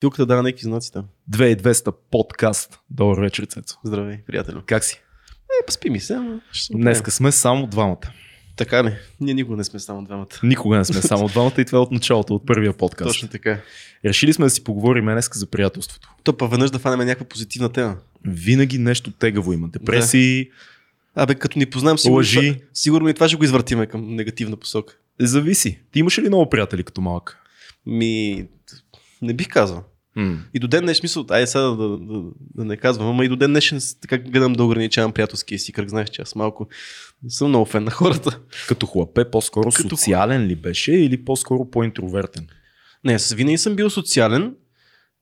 Пилката дава някакви знаци там. 2200 подкаст. Добър вечер, Цецо. Здравей, приятел. Как си? Е, поспи ми се, ама ще се оправим. Днеска сме само двамата. Така не. Ние никога не сме само двамата. Никога не сме само двамата и това е от началото, от първия подкаст. Точно така. Решили сме да си поговорим днеска за приятелството. То па веднъж да фанем някаква позитивна тема. Винаги нещо тегаво има. Депресии, Абе, като ни познаем, сигурно, Лъжи. Това, сигурно и това ще го извъртиме към негативна посока. зависи. Ти имаш ли много приятели като малък? Ми, не бих казал. И до ден днешен, смисъл, айде сега да, да, да, да не казвам, ама и до ден днешен така гледам да ограничавам приятелския си кръг. Знаеш, че аз малко не съм много фен на хората. Като хлапе, по-скоро Като социален ли беше или по-скоро по-интровертен? Не, винаги съм бил социален,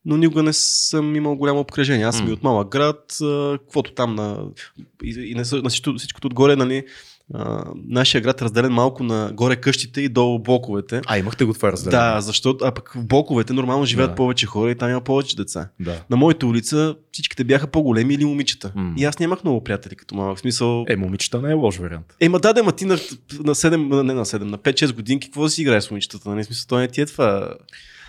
но никога не съм имал голямо обкръжение. Аз съм М. и от малък град, каквото там на, и, и на, на всичко, всичкото отгоре, нали, а, нашия град е разделен малко на горе къщите и долу блоковете. А, имахте го това разделение? Да, защото, а пък в блоковете нормално живеят Да. повече хора и там има повече деца. да. На моята улица всичките бяха по-големи или момичета. М. И аз нямах много приятели като малък. В смисъл. Е, момичета не е лош вариант. Е, ма да, да, ма ти на, на 7, не на 7, на 5-6 годинки, какво да си играеш с момичетата? Нали? В смисъл, то не ти е това.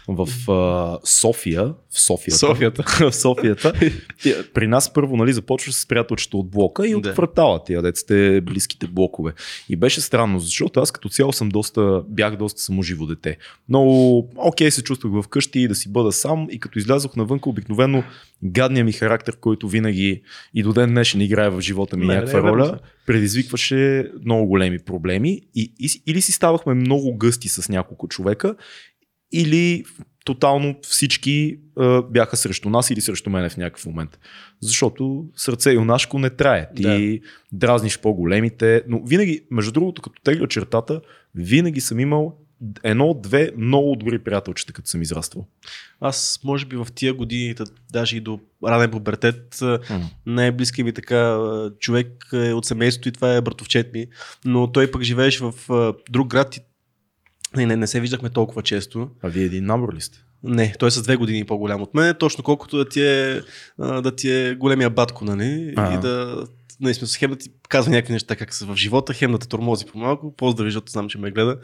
В а, София, в Софията, Софията. в Софията, при нас първо нали, започва с приятелчето от блока и от Да. квартала, тия деците близките блокове. И беше странно, защото аз като цяло съм доста, бях доста саможиво дете. Много окей се чувствах вкъщи да си бъда сам и като излязох навън, обикновено гадния ми характер, който винаги и до ден днешен играе в живота ми Не, някаква не е верно роля, предизвикваше много големи проблеми и, и, или си ставахме много гъсти с няколко човека, или тотално всички а, бяха срещу нас или срещу мене в някакъв момент. Защото сърце юнашко не трае. Ти Да. дразниш по-големите, но винаги, между другото, като тегля чертата, винаги съм имал едно-две много добри приятелчета, като съм израствал. Аз, може би в тия години, да- даже и до ранен пубертет, а, най-близкият ми така човек е от семейството и това е братовчет ми. Но той пък живееше в друг град и не, не, не се виждахме толкова често. А вие един набор ли сте? Не, той е с две години по-голям от мен, точно колкото да ти е, да ти е големия батко, нали? Ага. И да, нали, смисъл, хем да ти казва някакви неща как са в живота, хем да те тормози по-малко. Поздрави, защото знам, че ме гледа.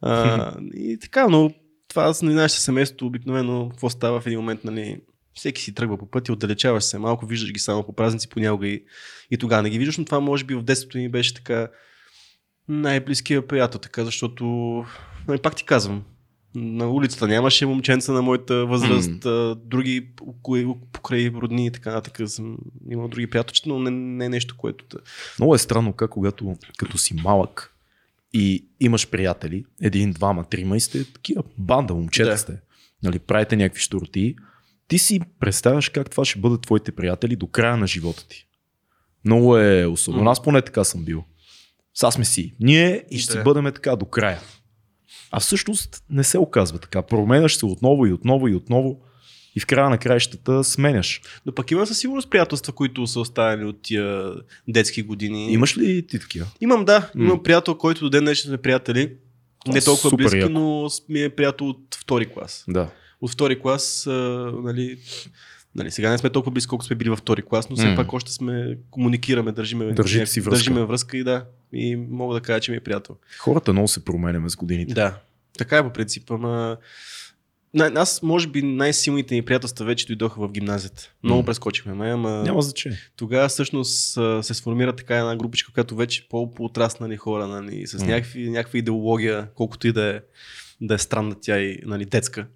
А, и така, но това с нали, нашето семейство обикновено, какво става в един момент, нали? Всеки си тръгва по пътя, отдалечаваш се малко, виждаш ги само по празници, понякога и, и тогава не ги виждаш, но това може би в детството ми беше така най-близкия приятел, така, защото, нали, пак ти казвам, на улицата нямаше момченца на моята възраст, а, други кои- покрай родни и така нататък съм имал други приятелчета, но не, не е нещо, което да... Много е странно как когато като си малък и имаш приятели, един, двама, трима и сте такива банда, момчета Да. сте. Нали, правите някакви штороти. Ти си представяш как това ще бъдат твоите приятели до края на живота ти. Много е особено. М. Аз поне така съм бил. Сега сме си. Ние и ще Да. си бъдем така до края. А всъщност не се оказва така. Променяш се отново и отново и отново. И в края на краищата сменяш. Но пък има със сигурност приятелства, които са останали от тия детски години. Имаш ли ти такива? Имам, да. М. Имам приятел, който до ден днешен сме приятели. Не А, толкова супер близки, яко. но ми е приятел от втори клас. Да. От втори клас, а, нали, нали, сега не сме толкова близки, колко сме били във втори клас, но все М. пак още сме, комуникираме, държиме, Държите си връзка. държиме връзка и да. И мога да кажа, че ми е приятел. Хората много се променяме с годините. Да, така е по принцип, ама... На, аз, може би, най-силните ни приятелства вече дойдоха в гимназията. Много М. прескочихме, ме, ама Няма значение. тогава всъщност се сформира така една групичка, която вече по-отраснали хора, нали, с М. някакви, някаква идеология, колкото и да е, да е странна тя и нали, детска.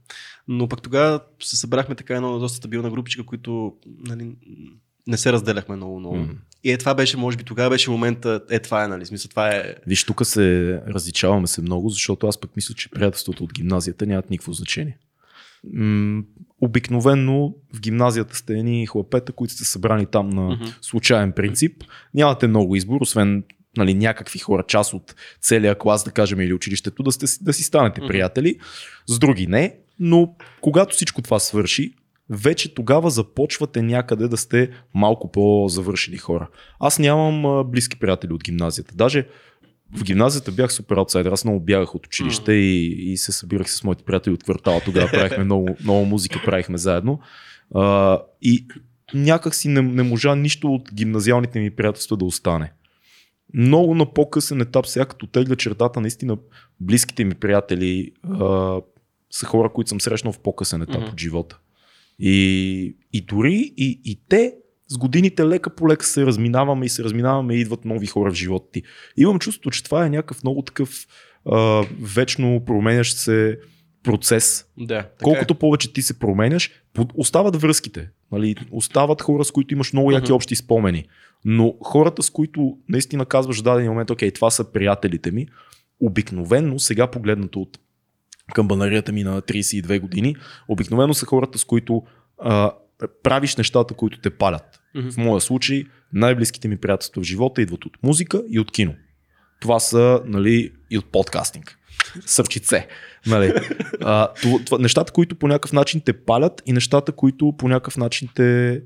Но пък тогава се събрахме така една доста стабилна групичка, които нали, не се разделяхме много, много. М. И е това беше, може би, тогава беше момента, е това е, нали, смисъл, това е... Виж, тук се различаваме се много, защото аз пък мисля, че приятелството от гимназията нямат никакво значение. М- обикновенно в гимназията сте едни хлапета, които сте събрани там на Мгм. случайен принцип. Нямате много избор, освен нали, някакви хора, част от целия клас, да кажем, или училището, да, сте, да си станете приятели. С други не, но когато всичко това свърши, вече тогава започвате някъде да сте малко по-завършени хора. Аз нямам близки приятели от гимназията. Даже в гимназията бях супер аутсайдер. Аз много бягах от училище и, и се събирах с моите приятели от квартала. Тогава правихме много, много музика, правихме заедно. А, и някак си не, не можа нищо от гимназиалните ми приятелства да остане. Много на по-късен етап, сега като тегля чертата, наистина близките ми приятели а, са хора, които съм срещнал в по-късен етап Мгм. от живота. И, и дори и, и те с годините лека по лека се разминаваме и се разминаваме и идват нови хора в живота ти. Имам чувство, че това е някакъв много такъв а, вечно променящ се процес. Да, Колкото е. повече ти се променяш, остават връзките. Нали? Остават хора, с които имаш много яки Мгм. общи спомени. Но хората, с които наистина казваш в даден момент, окей, това са приятелите ми, обикновенно, сега погледнато от камбанарията ми на 32 години, обикновено са хората, с които а, правиш нещата, които те палят. Мгм. В моя случай най-близките ми приятелства в живота идват от музика и от кино. Това са нали, и от подкастинг. Сърчице. Нали. А, това, нещата, които по някакъв начин те палят и нещата, които по някакъв начин те,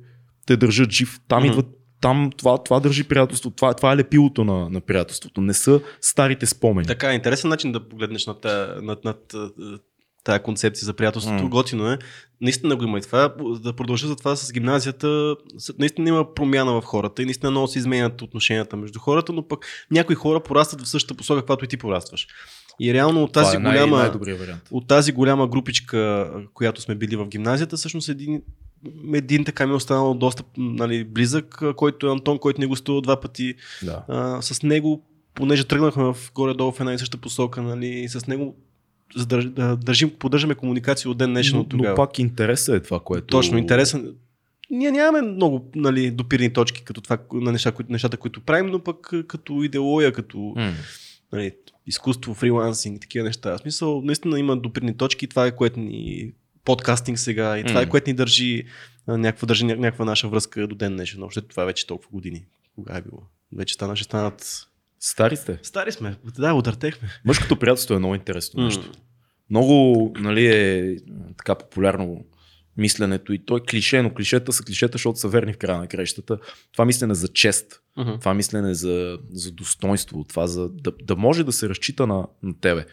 те държат жив. Там Мгм. идват там това, това държи приятелство. Това, това е лепилото на, на приятелството. Не са старите спомени. Така, интересен начин да погледнеш на тая, над, над, тая концепция за приятелството. М. Готино е. Наистина го има и това. Да продължа за това с гимназията. Наистина има промяна в хората и наистина много се изменят отношенията между хората, но пък някои хора порастват в същата посока, каквато и ти порастваш. И реално от тази това е най- голяма... вариант. от тази голяма групичка, която сме били в гимназията, всъщност един, един така ми е останал доста нали, близък, който е Антон, който не гостува два пъти. Да. А, с него, понеже тръгнахме в горе-долу в една и съща посока, нали, с него задърж, държим, поддържаме комуникация от ден днешен Но, от тогава. но пак интересът е това, което... Точно, интересен. Ние нямаме много нали, допирни точки като това, на неща, които, нещата, които правим, но пък като идеология, като М. нали, изкуство, фрилансинг, такива неща. В смисъл, наистина има допирни точки, това е което ни подкастинг сега и това е М. което ни държи някаква, държи ня- някаква наша връзка до ден днешен. Още това е вече толкова години. Кога е било? Вече стана, ще станат... Стари сте. Стари сме. Да, удъртехме. Мъжкото приятелство е много интересно нещо. М. Много нали, е така популярно мисленето и то е клише, но клишета са клишета, защото са верни в края на крещата. Това мислене за чест, Мгм. това мислене за, за достоинство, това за да, да може да се разчита на, на тебе.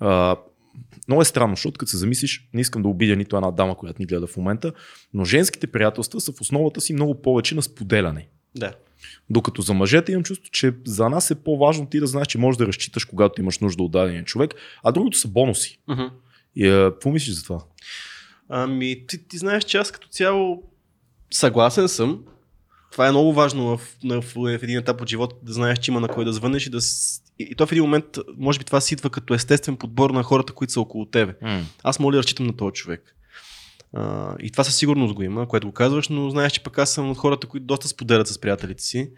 А, много е странно, защото като се замислиш, не искам да обидя нито една дама, която ни гледа в момента, но женските приятелства са в основата си много повече на споделяне. Да. Докато за мъжете имам чувство, че за нас е по-важно ти да знаеш, че можеш да разчиташ, когато имаш нужда от дадения човек, а другото са бонуси. Мгм. И, какво мислиш за това? Ами, ти, ти знаеш, че аз като цяло съгласен съм. Това е много важно в, в, в един етап от живота да знаеш, че има на кой да звънеш и да и, и то в един момент, може би това си идва като естествен подбор на хората, които са около тебе. Аз мога ли да разчитам на този човек? А, и това със сигурност го има, което го казваш, но знаеш, че пък аз съм от хората, които доста споделят с приятелите си.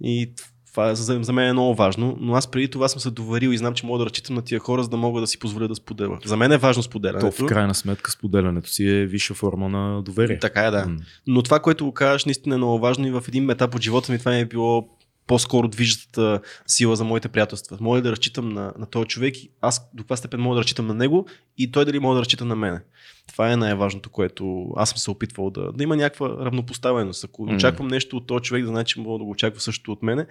И това за, за мен е много важно, но аз преди това съм се доверил и знам, че мога да разчитам на тия хора, за да мога да си позволя да споделя. За мен е важно То споделянето. в крайна сметка споделянето си е висша форма на доверие. Така е, да. М. Но това, което го кажеш, наистина е много важно и в един етап от живота ми това ми е било по-скоро движещата сила за моите приятелства. Мога ли да разчитам на, на този човек аз до каква степен мога да разчитам на него и той дали мога да разчита на мене. Това е най-важното, което аз съм се опитвал да, да има някаква равнопоставеност. Ако М. очаквам нещо от този човек, да знае, че мога да го очаква също от мене.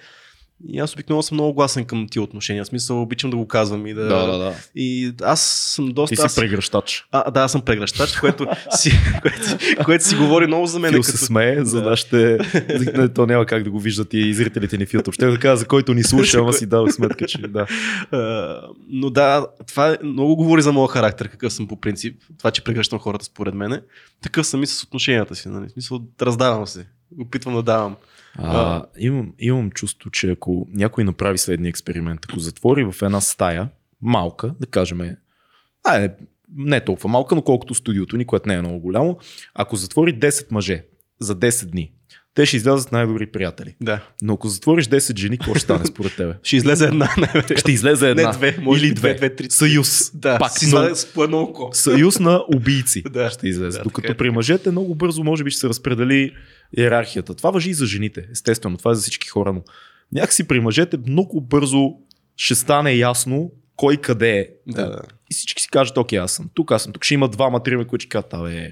И аз обикновено съм много гласен към тия отношения. В смисъл, обичам да го казвам и да. Да, да, да. И аз съм доста. Ти аз... си прегръщач. А, да, аз съм прегръщач, което си, което, което си говори много за мен. Фил се смее, за Да. нашите... Не, то няма как да го виждат и зрителите ни в YouTube. Ще да кажа, за който ни слуша, ама си дава сметка, че да. А, но да, това е- много говори за моя характер, какъв съм по принцип. Това, че прегръщам хората според мене. Такъв съм и с отношенията си. Нали? В смисъл, раздавам се. Опитвам да давам. А, имам, имам чувство, че ако някой направи следния експеримент, ако затвори в една стая, малка, да кажем, а, не толкова малка, но колкото студиото ни, което не е много голямо, ако затвори 10 мъже за 10 дни, те ще излязат най-добри приятели. Да. Но ако затвориш 10 жени, какво ще стане според тебе? Ще излезе една. най-вероятно. Ще излезе една. Не две, може или две. две, две, три. Съюз. Да, Пак, си извадя с око. Съюз на убийци Да. ще излезе. Да, Докато е, при така. мъжете много бързо може би ще се разпредели иерархията. Това въжи и за жените, естествено. Това е за всички хора, но някакси при мъжете много бързо ще стане ясно кой къде е. Да, да. И всички си кажат, окей, аз съм тук, аз съм тук. Ще има двама, трима, които ще кажат, абе,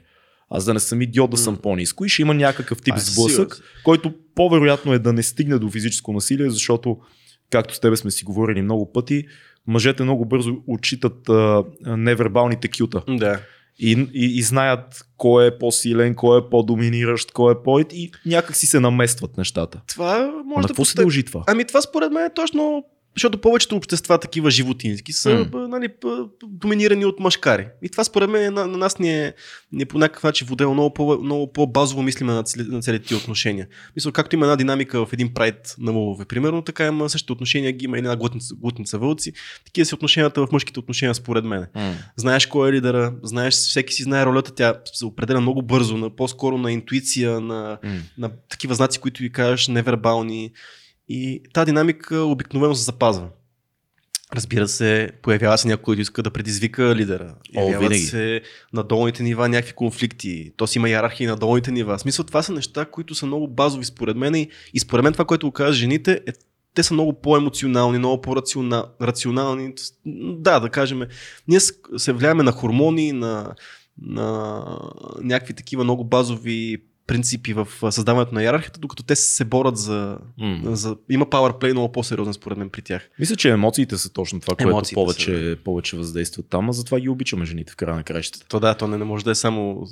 аз да не съм идиот, да съм по-низко. И ще има някакъв тип А, сблъсък, сигурност. който по-вероятно е да не стигне до физическо насилие, защото, както с тебе сме си говорили много пъти, мъжете много бързо отчитат а, невербалните кюта Да. И, и, и знаят кой е по-силен, кой е по-доминиращ, кой е по... И някак си се наместват нещата. Това А може на да какво се дължи това? Ами това според мен е точно защото повечето общества, такива животински, са mm. нали, доминирани от мъжкари. И това според мен на, на нас ни е, ни е по някакъв начин водел много, по, много по-базово мислиме на, цели, на целите отношения. Мисля, както има една динамика в един прайд на лъвове, примерно, така има същите отношения, ги има и една глутница, глутница вълци. Такива са отношенията в мъжките отношения, според мен. М. Знаеш кой е лидера, знаеш, всеки си знае ролята, тя се определя много бързо, на, по-скоро на интуиция, на, М. на такива знаци, които ви кажеш невербални. И тази динамика обикновено се запазва. Разбира се, появява се някой, който иска да предизвика лидера. Явяват се на долните нива някакви конфликти. То си има иерархии на долните нива. В смисъл, това са неща, които са много базови според мен. И, и според мен това, което го казват жените, е, те са много по-емоционални, много по-рационални. Да, да кажем, ние се влияеме на хормони, на, на някакви такива много базови принципи в създаването на иерархията, докато те се борят за... М. за има powerplay много по-сериозен според мен при тях. Мисля, че емоциите са точно това, което Емоциите повече, повече въздействат там, а затова ги обичаме жените в края на краищата. То да, то не, не може да е само...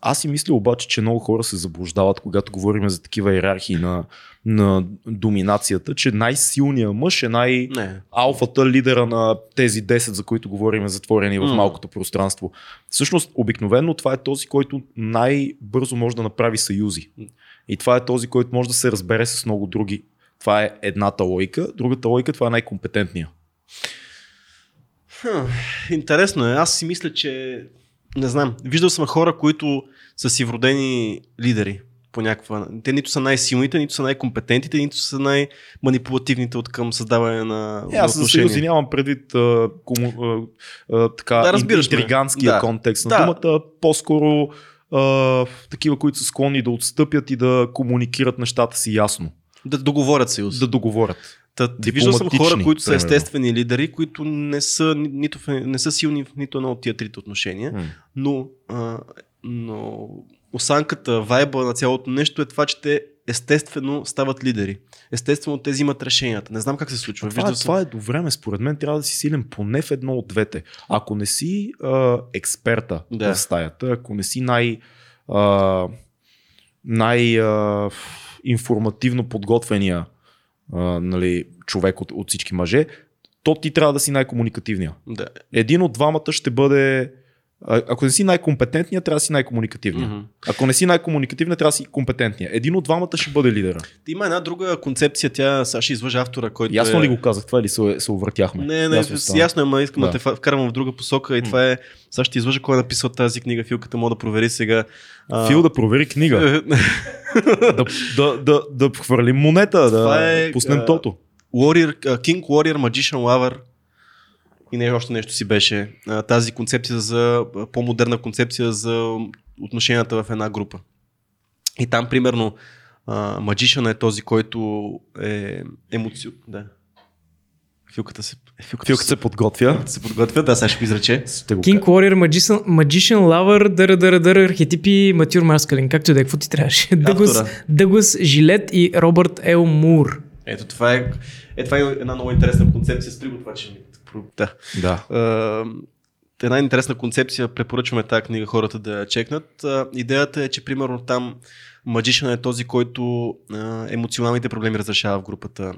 Аз си мисля обаче, че много хора се заблуждават, когато говорим за такива иерархии на, на доминацията, че най-силният мъж е най- Не. алфата, лидера на тези 10, за които говорим, затворени в малкото пространство. Всъщност, обикновено това е този, който най-бързо може да направи съюзи. И това е този, който може да се разбере с много други. Това е едната лойка. Другата лойка, това е най-компетентния. Хм, интересно е. Аз си мисля, че... Не знам. Виждал съм хора, които са си вродени лидери по някаква... Те нито са най-силните, нито са най-компетентните, нито са най-манипулативните от към създаване на, Е, аз за съюзи нямам предвид а, кому, а, а, така, Да, разбираш интригантския Да. контекст на Да. думата, по-скоро а, такива, които са склонни да отстъпят и да комуникират нещата си ясно. Да договорят съюз. Да договорят. Та, виждал съм хора, които са примерно. естествени лидери, които не са, ни- нито, не са силни в нито едно от тия трите отношения. М. но, а, но осанката, вайба на цялото нещо е това, че те естествено стават лидери. Естествено те взимат решенията. Не знам как се случва. Това, е, Виждал съм- това е до време. Според мен трябва да си силен поне в едно от двете. Ако не си а, експерта Да. в стаята, ако не си най, а, най а, информативно подготвения а, нали, човек от, от всички мъже, то ти трябва да си най-комуникативния. Да. Един от двамата ще бъде. А, Ако не си най-компетентният, трябва да си най-комуникативният. Мгм. Ако не си най-комуникативният, трябва да си компетентният. Един от двамата ще бъде лидера. Има една друга концепция, тя сега ще излъжа автора, който Ясно е... ли го казах това или се, се увъртяхме? Не, не, Ясно ясно, стана. ясно е, ма искам да, Да. те вкарам в друга посока и това е... Сега ще излъжа кой е написал тази книга, Филката мога да провери сега. А, Фил да провери книга. да, да, да, да хвърлим монета, Това да е, пуснем а, тото. Warrior, King Warrior, Magician Lover и не още нещо си беше. Тази концепция за по-модерна концепция за отношенията в една група. И там, примерно, Magician е този, който е емоцио... Да. Филката се... Филката, Филката се подготвя. се подготвя, да, сега ще го изрече. Ще го King кажа. Warrior, Magician, Magician Lover, дъра, дъра, дъра, архетипи, Матюр Маскалин. Както и да е, какво ти трябваше? Дъгус. Дъгус Жилет и Робърт Ел Мур. Ето това е, е, това е една много интересна концепция. Спри го това, че ми... Да. Да. Е, една интересна концепция, препоръчваме тази книга хората да я чекнат. Е, идеята е, че примерно там Magician е този, който е, емоционалните проблеми разрешава в групата.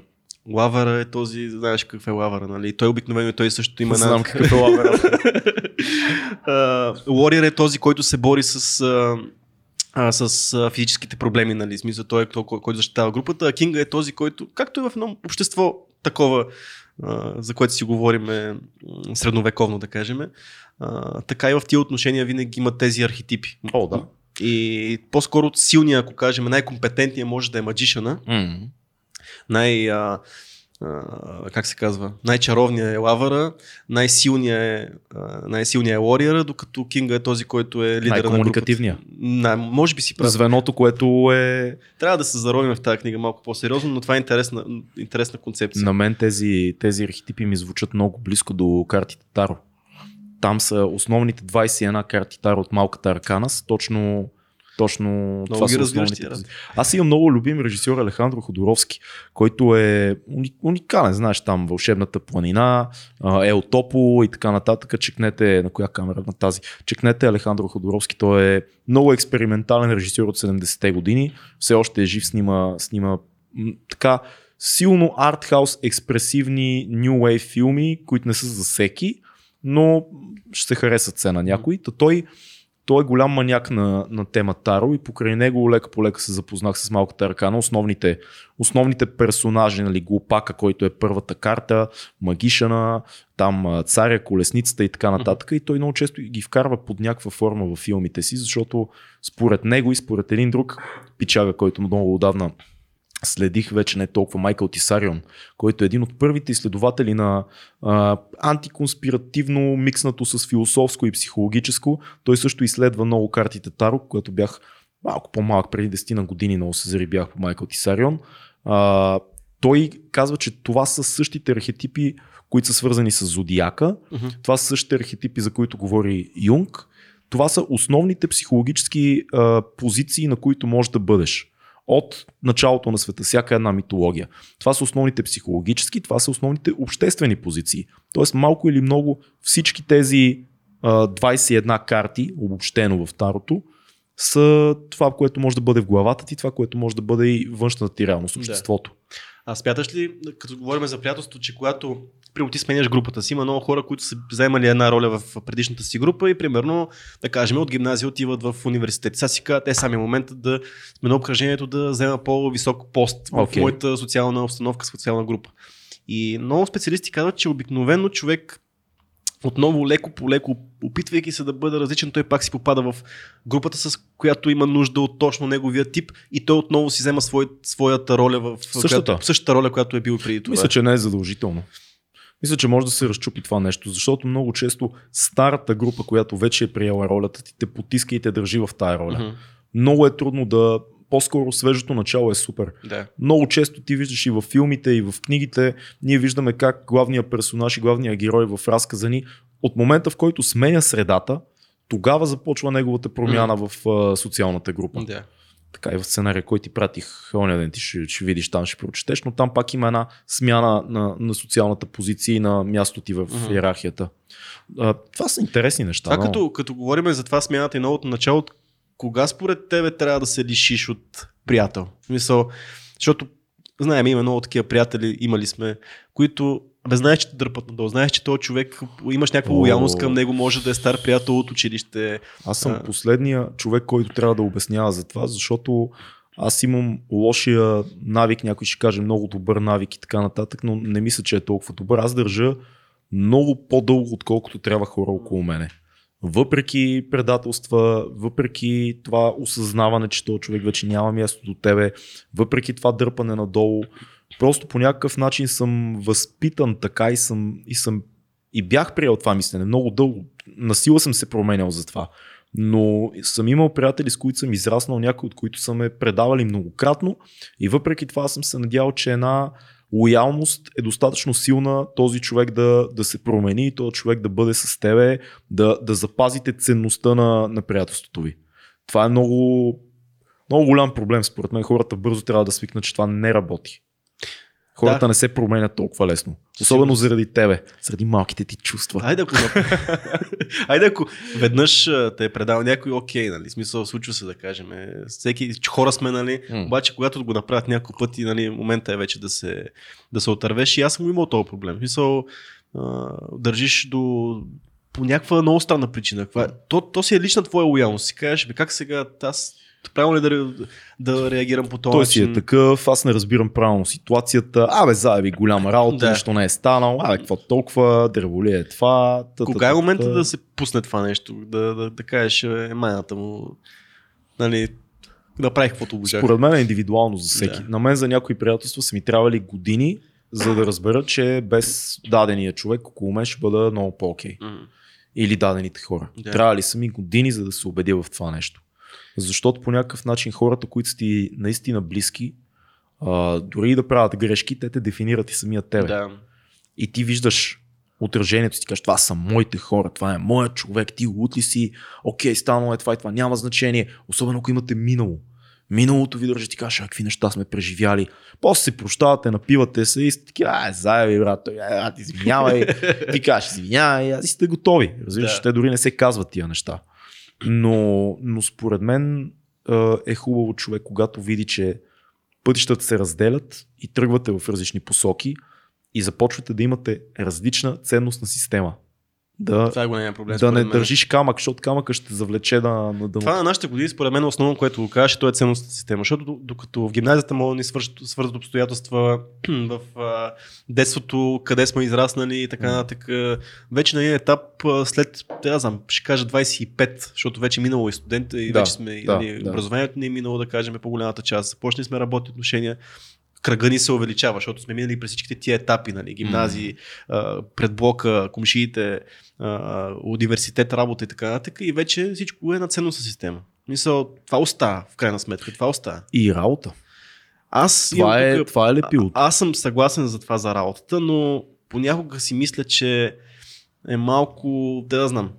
Лавъра е този, знаеш какъв е лавъра, нали? Той обикновено и той също има знам една... какъв е лавера. Warrior е този, който се бори с, а, с а, физическите проблеми, нали? Смисъл, той е кой- който защитава групата, а Кинга е този, който, както е в едно общество такова, за което си говорим е, средновековно, да кажем, така и в тия отношения винаги има тези архетипи. О, да. И по-скоро силният, ако кажем, най-компетентният може да е маджишана, М. най- а, как се казва, най-чаровният е лавъра, най-силният е, а, най-силният е лориера, докато Кинга е този, който е лидер на групата. На, може би си прав. Звеното, което е... Трябва да се заровим в тази книга малко по-сериозно, но това е интересна, интересна концепция. На мен тези, тези архетипи ми звучат много близко до картите Таро. Там са основните 21 карти Таро от малката аркана. Са точно, точно това ги са основните позиции. Аз имам много любим режисьор Алехандро Ходоровски, който е уни- уникален. Знаеш там Вълшебната планина, Ел Топо и така нататък. Чекнете на коя камера на тази. Чекнете Алехандро Ходоровски. Той е много експериментален режисьор от 70-те години. Все още е жив, снима, снима така силно артхаус, експресивни New Wave филми, които не са за всеки, но ще се харесат се на някой. Та той, той е голям маняк на, на тема Таро и покрай него лека по лека се запознах с малката ръка на основните, основните персонажи, нали, глупака, който е първата карта, магишана, там царя, колесницата и така нататък. И той много често ги вкарва под някаква форма във филмите си, защото според него и според един друг пичага, който много отдавна следих вече не толкова Майкъл Тисарион, който е един от първите изследователи на а, антиконспиративно микснато с философско и психологическо. Той също изследва много картите Таро, което бях малко по-малък, преди 10 на години много се зарибях по Майкъл Тисарион. А, той казва, че това са същите архетипи, които са свързани с зодиака. Мгм. Това са същите архетипи, за които говори Юнг. Това са основните психологически а, позиции, на които можеш да бъдеш. От началото на света, всяка една митология. Това са основните психологически, това са основните обществени позиции. Тоест малко или много всички тези а, 21 карти, обобщено в Тарото, са това, което може да бъде в главата ти, това, което може да бъде и външната ти реалност, Да. А смяташ ли, като говорим за приятелство, че когато примерно ти сменяш групата си, има много хора, които са вземали една роля в предишната си група и примерно, да кажем, от гимназия отиват в университет. Сега си казват, е сами момента да сме на обкръжението да взема по-висок пост в Окей. моята социална обстановка, социална група. И много специалисти казват, че обикновено човек отново леко по леко, опитвайки се да бъде различен, той пак си попада в групата, с която има нужда от точно неговия тип и той отново си взема свой, своята роля в Същата. Която, същата роля, която е бил преди това. Мисля, че не е задължително. Мисля, че може да се разчупи това нещо, защото много често старата група, която вече е приела ролята ти, те потиска и те държи в тая роля. Мгм. Много е трудно да. По-скоро свежото начало е супер. Да. Много често ти виждаш и в филмите, и в книгите, ние виждаме как главният персонаж и главният герой в разказа ни, от момента в който сменя средата, тогава започва неговата промяна в а, социалната група. да. така и в сценария, който ти пратих оня ден, ти ще, ще видиш там, ще прочетеш, но там пак има една смяна на, на социалната позиция и на мястото ти в Мгм. иерархията. А, това са интересни неща. Това но- като, като говорим за това смяната и новото начало, кога според тебе трябва да се лишиш от приятел? В смисъл, защото знаем, има много такива приятели, имали сме, които бе, знаеш, че те дърпат надолу, знаеш, че този човек, имаш някаква лоялност към него, може да е стар приятел от училище. Аз съм А. последния човек, който трябва да обяснява за това, защото аз имам лошия навик, някой ще каже много добър навик и така нататък, но не мисля, че е толкова добър. Аз държа много по-дълго, отколкото трябва хора около мене. Въпреки предателства, въпреки това осъзнаване, че този човек вече няма място до тебе, въпреки това дърпане надолу, просто по някакъв начин съм възпитан така и съм, и съм и бях приел това мислене много дълго. Насила съм се променял за това. Но съм имал приятели, с които съм израснал, някои от които са ме предавали многократно и въпреки това съм се надявал, че една лоялност е достатъчно силна този човек да, да се промени, този човек да бъде с тебе, да, да запазите ценността на, на приятелството ви. Това е много, много голям проблем. Според мен хората бързо трябва да свикнат, че това не работи. Хората Да. не се променят толкова лесно. Особено заради тебе, заради малките ти чувства. Айде ако, Айде ако веднъж те е предал някой, окей, нали, смисъл случва се да кажем. е, Всеки, хора сме, нали, М. обаче когато го направят няколко пъти, нали, момента е вече да се, да се отървеш и аз съм имал този проблем. Смисъл, държиш до по някаква много странна причина. Каква, то, то си е лична твоя лоялност. Си кажеш, бе, как сега аз правилно ли да, ре- да реагирам по този Той си начин? е такъв, аз не разбирам правилно ситуацията. Абе, заеби голяма работа, Да. нищо не е станало. Абе, какво толкова, дърволи е това. та, Кога е та, момента та. да се пусне това нещо? Да, да, да кажеш, е, майната му, нали, да прави каквото обожах. Според мен е индивидуално за всеки. Да. На мен за някои приятелства са ми трябвали години, за да разбера, че без дадения човек около мен ще бъда много по-окей. М. Или дадените хора. Да. Трябва ли са ми години, за да се убедя в това нещо. Защото по някакъв начин хората, които са ти наистина близки, а, дори и да правят грешки, те те дефинират и самия тебе. Да. и ти виждаш отражението си, кажеш, това са моите хора, това е моят човек, ти лут ли си, окей, станало е това и това, няма значение, особено ако имате минало. Миналото ви държи, ти кажеш, «А, какви неща сме преживяли. После се прощавате, напивате се и сте таки, ай, заеби, брат, той, брат, извинявай. ти кажеш, извинявай, аз сте готови. Разбираш, Да. те дори не се казват тия неща. Но, но според мен е хубаво човек, когато види, че пътищата се разделят и тръгвате в различни посоки и започвате да имате различна ценностна система. Да, Това е големия проблем. да не мен. държиш камък, защото камъка ще завлече на, на дъното. Това на нашите години, според мен, основно, което го кажеш, то е ценностната система. Защото докато в гимназията могат да ни свършат, свързват обстоятелства в а, детството, къде сме израснали и така нататък, вече на един етап след, да знам, ще кажа 25, защото вече е минало и студент и Да, вече сме, да, нали, да. образованието ни е минало, да кажем, по-голямата част. Започнали сме работни отношения, кръга ни се увеличава, защото сме минали през всичките тия етапи, нали, гимназии, а, предблока, комшиите, а, университет, работа и така нататък. И вече всичко е на ценностна система. Мисъл, това остава, в крайна сметка. Това остава. И работа. Аз, Това е, тук- това е лепилото. аз съм съгласен за това за работата, но понякога си мисля, че е малко, да да знам.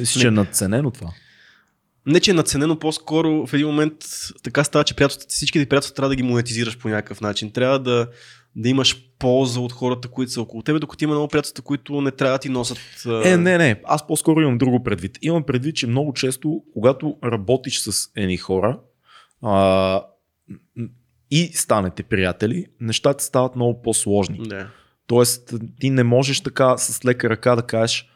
Мисля, че е надценено това. Не, че е наценено, по-скоро в един момент така става, че приятелствата, всичките приятелства трябва да ги монетизираш по някакъв начин. Трябва да, да имаш полза от хората, които са около тебе, докато има много приятелства, които не трябва да ти носят. Е, не, не. Аз по-скоро имам друго предвид. Имам предвид, че много често, когато работиш с едни хора а, и станете приятели, нещата стават много по-сложни. Да. Тоест, ти не можеш така с лека ръка да кажеш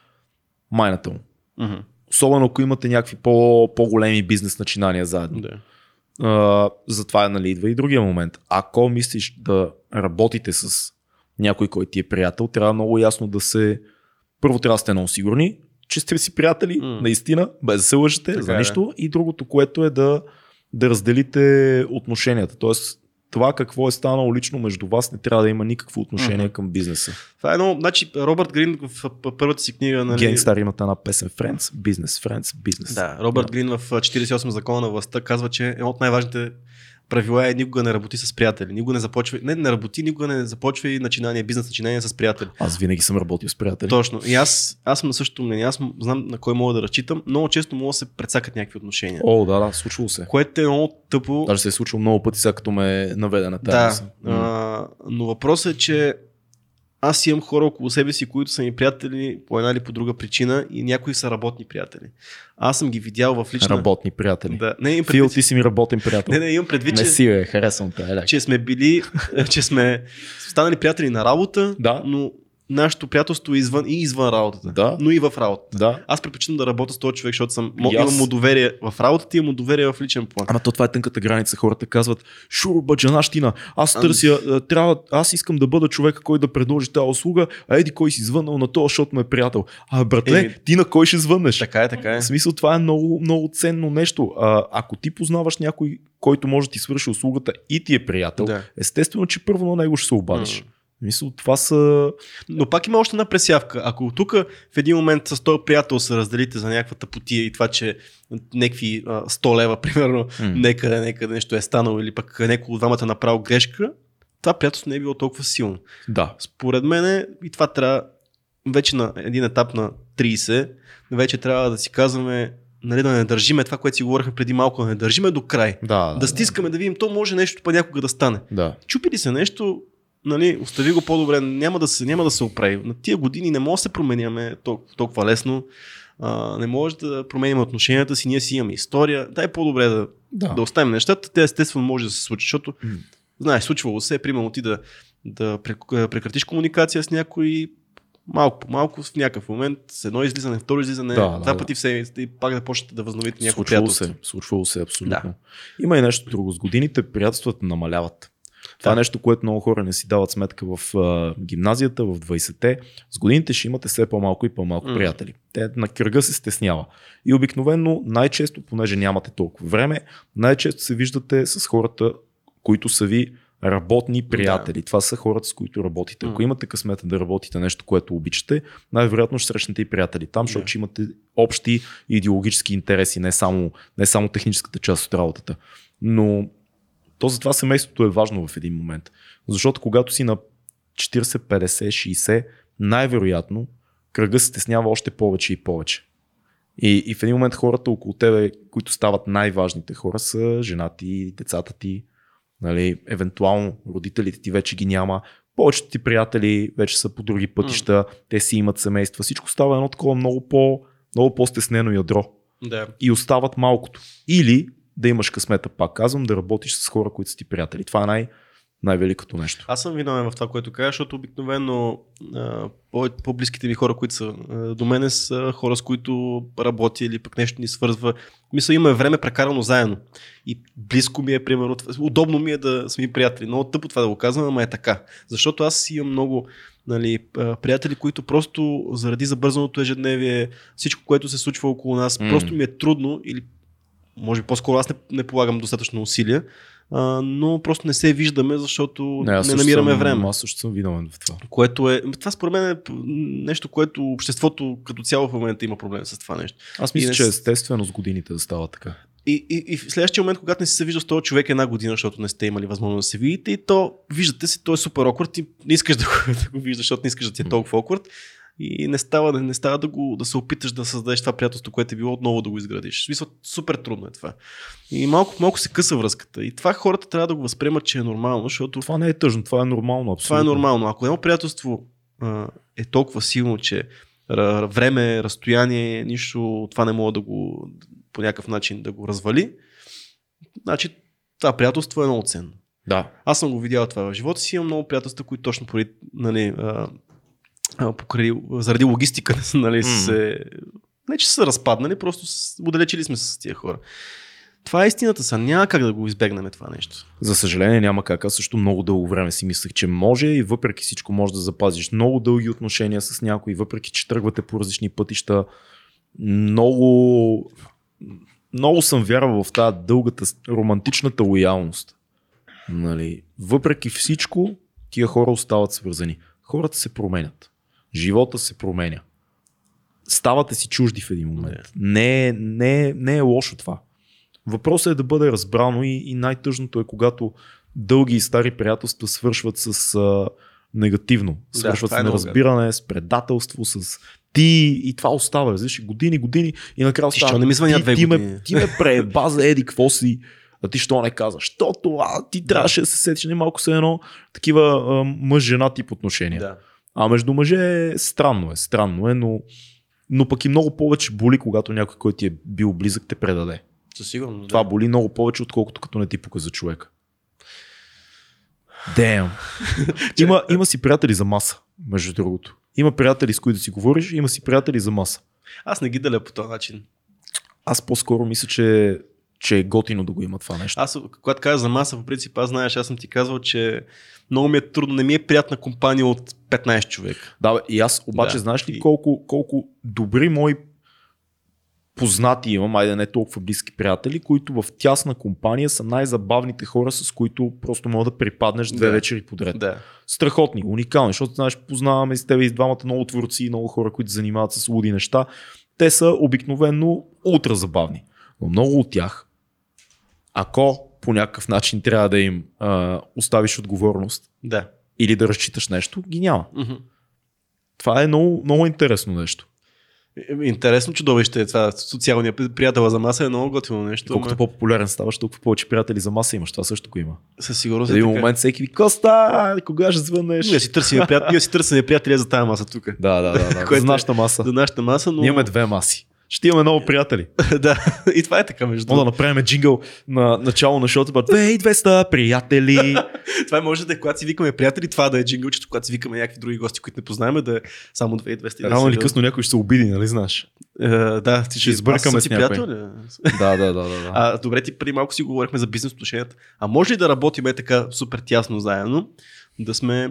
майната му. Мгм. Особено ако имате някакви по- по-големи бизнес начинания заедно. Да. А, затова нали, идва и другия момент. Ако мислиш да работите с някой, който ти е приятел, трябва много ясно да се... Първо трябва да сте много сигурни, че сте си приятели, М. наистина, без да се лъжете Така за е. нищо. И другото, което е да, да разделите отношенията. Тоест, това какво е станало лично между вас не трябва да има никакво отношение Мгм. към бизнеса. Това е едно, значи Робърт Грин в първата си книга, нали, Генгстар имат една песен Friends, Business, Friends, Business. Да, Робърт Грин в а, 48 закона на властта казва, че едно от най-важните правила е никога не работи с приятели. Никога не започва, не, не работи, никога не започва и начинание, бизнес начинание с приятели. Аз винаги съм работил с приятели. Точно. И аз, аз съм на същото мнение. Аз знам на кой мога да разчитам. Много често мога да се прецакат някакви отношения. О, да, да, случвало се. Което е много тъпо. Даже се е случило много пъти, сега като ме наведе на тази Да. А, но въпросът е, че аз имам хора около себе си, които са ми приятели по една или по друга причина и някои са работни приятели. Аз съм ги видял в лична... Работни приятели. Да, не, Фил, предвид, ти си ми работен приятел. не, не, имам предвид, не че, си, бе, харесвам те. Че сме били, че сме станали приятели на работа, Да. но нашето приятелство е извън и извън работата, Да. но и в работата. Да. Аз предпочитам да работя с този човек, защото съм, аз- имам му доверие в работата и му доверие в личен план. Ама то това е тънката граница. Хората казват, шуро баджанащина, аз Ами- търся, а, трябва, аз искам да бъда човека, който да предложи тази услуга, а еди кой си звъннал на това, защото ме е приятел. А братле, Еми- ти на кой ще звъннеш? Така е, така е. В смисъл, това е много, много ценно нещо. А, ако ти познаваш някой, който може да ти свърши услугата и ти е приятел, Да. естествено, че първо на него ще се обадиш. М. Мисъл, това са... Но пак има още една пресявка. Ако тук в един момент с този приятел се разделите за някаква тъпотия и това, че някакви а, 100 лева, примерно, М. некъде, некъде нещо е станало или пък някой от двамата е направил грешка, това приятелство не е било толкова силно. Да. Според мен и това трябва вече на един етап на 30, вече трябва да си казваме нали, да не държиме това, което си говорихме преди малко, да не държиме до край. Да, Да стискаме, да видим, то може нещо па някога да стане. Да. Чупи ли се нещо, нали, остави го по-добре, няма да се, няма да се оправи. На тия години не може да се променяме толкова, толкова лесно. А, не може да променим отношенията си, ние си имаме история. Дай по-добре да, Да. да оставим нещата. Те естествено може да се случи, защото, М. знаеш, случвало се, примерно ти да, да прек- прекратиш комуникация с някой малко по малко в някакъв момент, с едно излизане, второ излизане, Да, да, да, два да. пъти в седмицата и пак да почнете да възновите някакво Случвало приятелство. се, случвало се абсолютно. Да. Има и нещо друго. С годините приятелствата намаляват. Това е Да. нещо, което много хора не си дават сметка в а, гимназията, в 20-те. С годините ще имате все по-малко и по-малко М. приятели. Те на кръга се стеснява. И обикновено най-често, понеже нямате толкова време, най-често се виждате с хората, които са ви работни приятели. Това са хората, с които работите. Ако имате късмета да работите нещо, което обичате, най-вероятно ще срещнете и приятели там, защото Да. ще имате общи идеологически интереси, не само, не само техническата част от работата. Но то затова семейството е важно в един момент. Защото когато си на 40, 50, 60, най-вероятно кръга се стеснява още повече и повече. И, и в един момент хората около тебе, които стават най-важните хора, са жената ти, децата ти, нали, евентуално родителите ти вече ги няма, повечето ти приятели вече са по други пътища, те си имат семейства, всичко става едно такова много, по, много по-стеснено ядро Да. и остават малкото. Или да имаш късмета, пак казвам, да работиш с хора, които са ти приятели. Това е най- най-великото нещо. Аз съм виновен в това, което кажа, защото обикновено по-близките ми хора, които са до мене, са хора, с които работя или пък нещо ни свързва. Мисля, имаме време прекарано заедно. И близко ми е, примерно, удобно ми е да сме приятели. Много тъпо това да го казвам, ама е така. Защото аз имам много нали, приятели, които просто заради забързаното ежедневие, всичко, което се случва около нас, М. просто ми е трудно или може би по-скоро аз не, не полагам достатъчно усилия, а, но просто не се виждаме, защото не, не намираме съм, време. Аз също съм виновен в това. Което е. Това според мен е нещо, което обществото като цяло в момента има проблем с това нещо. Аз мисля, не че с- естествено с годините да става така. И, и, и в следващия момент, когато не си се виждал с този човек една година, защото не сте имали възможност да се видите, и то виждате се, то е супер awkward и не искаш да го, да го виждаш, защото не искаш да ти е толкова awkward. И не става, да- не става да, го, да се опиташ да създадеш това приятелство, което е било отново да го изградиш. В смисъл, супер трудно е това. И малко, малко се къса връзката. И това хората трябва да го възприемат, че е нормално, защото Това не е тъжно, това е нормално. Абсолютно. това е нормално. Ако едно приятелство а, е толкова силно, че време, разстояние, нищо, това не мога да го по някакъв начин да го развали, значи това приятелство е много ценно. Да. Аз съм го видял това в живота си, имам много приятелства, които точно поради, нали, покрай, заради логистика, нали, М. се, не че са се разпаднали, просто отдалечили сме с тия хора. Това е истината са. Няма как да го избегнем това нещо. За съжаление няма как. Аз също много дълго време си мислех, че може и въпреки всичко може да запазиш много дълги отношения с някой, въпреки че тръгвате по различни пътища. Много, много съм вярвал в тази дългата, романтичната лоялност. Нали? Въпреки всичко, тия хора остават свързани. Хората се променят. Живота се променя. Ставате си чужди в един момент. Не, е- не, е- не е лошо това. Въпросът е да бъде разбрано и, и най-тъжното е когато дълги и стари приятелства свършват с а, негативно. Да, Свършват е с много неразбиране, с предателство, с ти и това остава. Разбираш, години, години и накрая Ти става, що не ми звъня две ти, години? ме, ти ме преба за еди, какво си? А ти що не каза? Що това? Ти трябваше да се сетиш не малко се едно такива мъж-жена тип отношения. Да. А между мъже е странно е, странно е, но, но пък и много повече боли, когато някой, който ти е бил близък, те предаде. Със сигурност. Това да. боли много повече, отколкото като не ти пука за човека. Damn. има, има си приятели за маса, между другото. Има приятели, с които си говориш, има си приятели за маса. Аз не ги деля по този начин. Аз по-скоро мисля, че, че е готино да го има това нещо. Аз, когато кажа за маса, по принцип, аз знаеш, аз съм ти казвал, че много ми е трудно, не ми е приятна компания от 15 човека. Да, бе, и аз обаче Да. знаеш ли И- колко, колко добри мои познати имам, айде не толкова близки приятели, които в тясна компания са най-забавните хора, с които просто мога да припаднеш две Да. вечери подред. Да. страхотни, уникални, защото знаеш, познаваме с теб и двамата много творци, много хора, които занимават с луди неща. Те са обикновено ултра забавни. Но много от тях, ако по някакъв начин трябва да им а, оставиш отговорност Да. или да разчиташ нещо, ги няма. Мгм. Това е много, много интересно нещо. Е, Интересно чудовище е това. Социалният приятел за маса е много готино нещо. Колкото ама по-популярен ставаш, толкова повече приятели за маса имаш. Това също го има. Със сигурност е един така. момент всеки ви Коста, кога ще звънеш? Ние си търсим приятели, си търсим приятели за тази маса тук. Да, да, да. да. Което за е- нашата маса. За нашата маса, но... Ние имаме две маси. Ще имаме много приятели. да, и това е така между Мога да другото. направим джингъл на начало на шоуто, 2200 приятели. Това може да е, когато си викаме приятели, това да е джингълчето, когато си викаме някакви други гости, които не познаваме, да е само 2200. и да Рано е или късно някой ще се обиди, нали знаеш? Е, да, ти Ще избъркаме с някой. приятел, ли? Да, да, да, да. да. А, добре, ти преди малко си говорихме за бизнес отношенията. А може ли да работим е така супер тясно заедно, да сме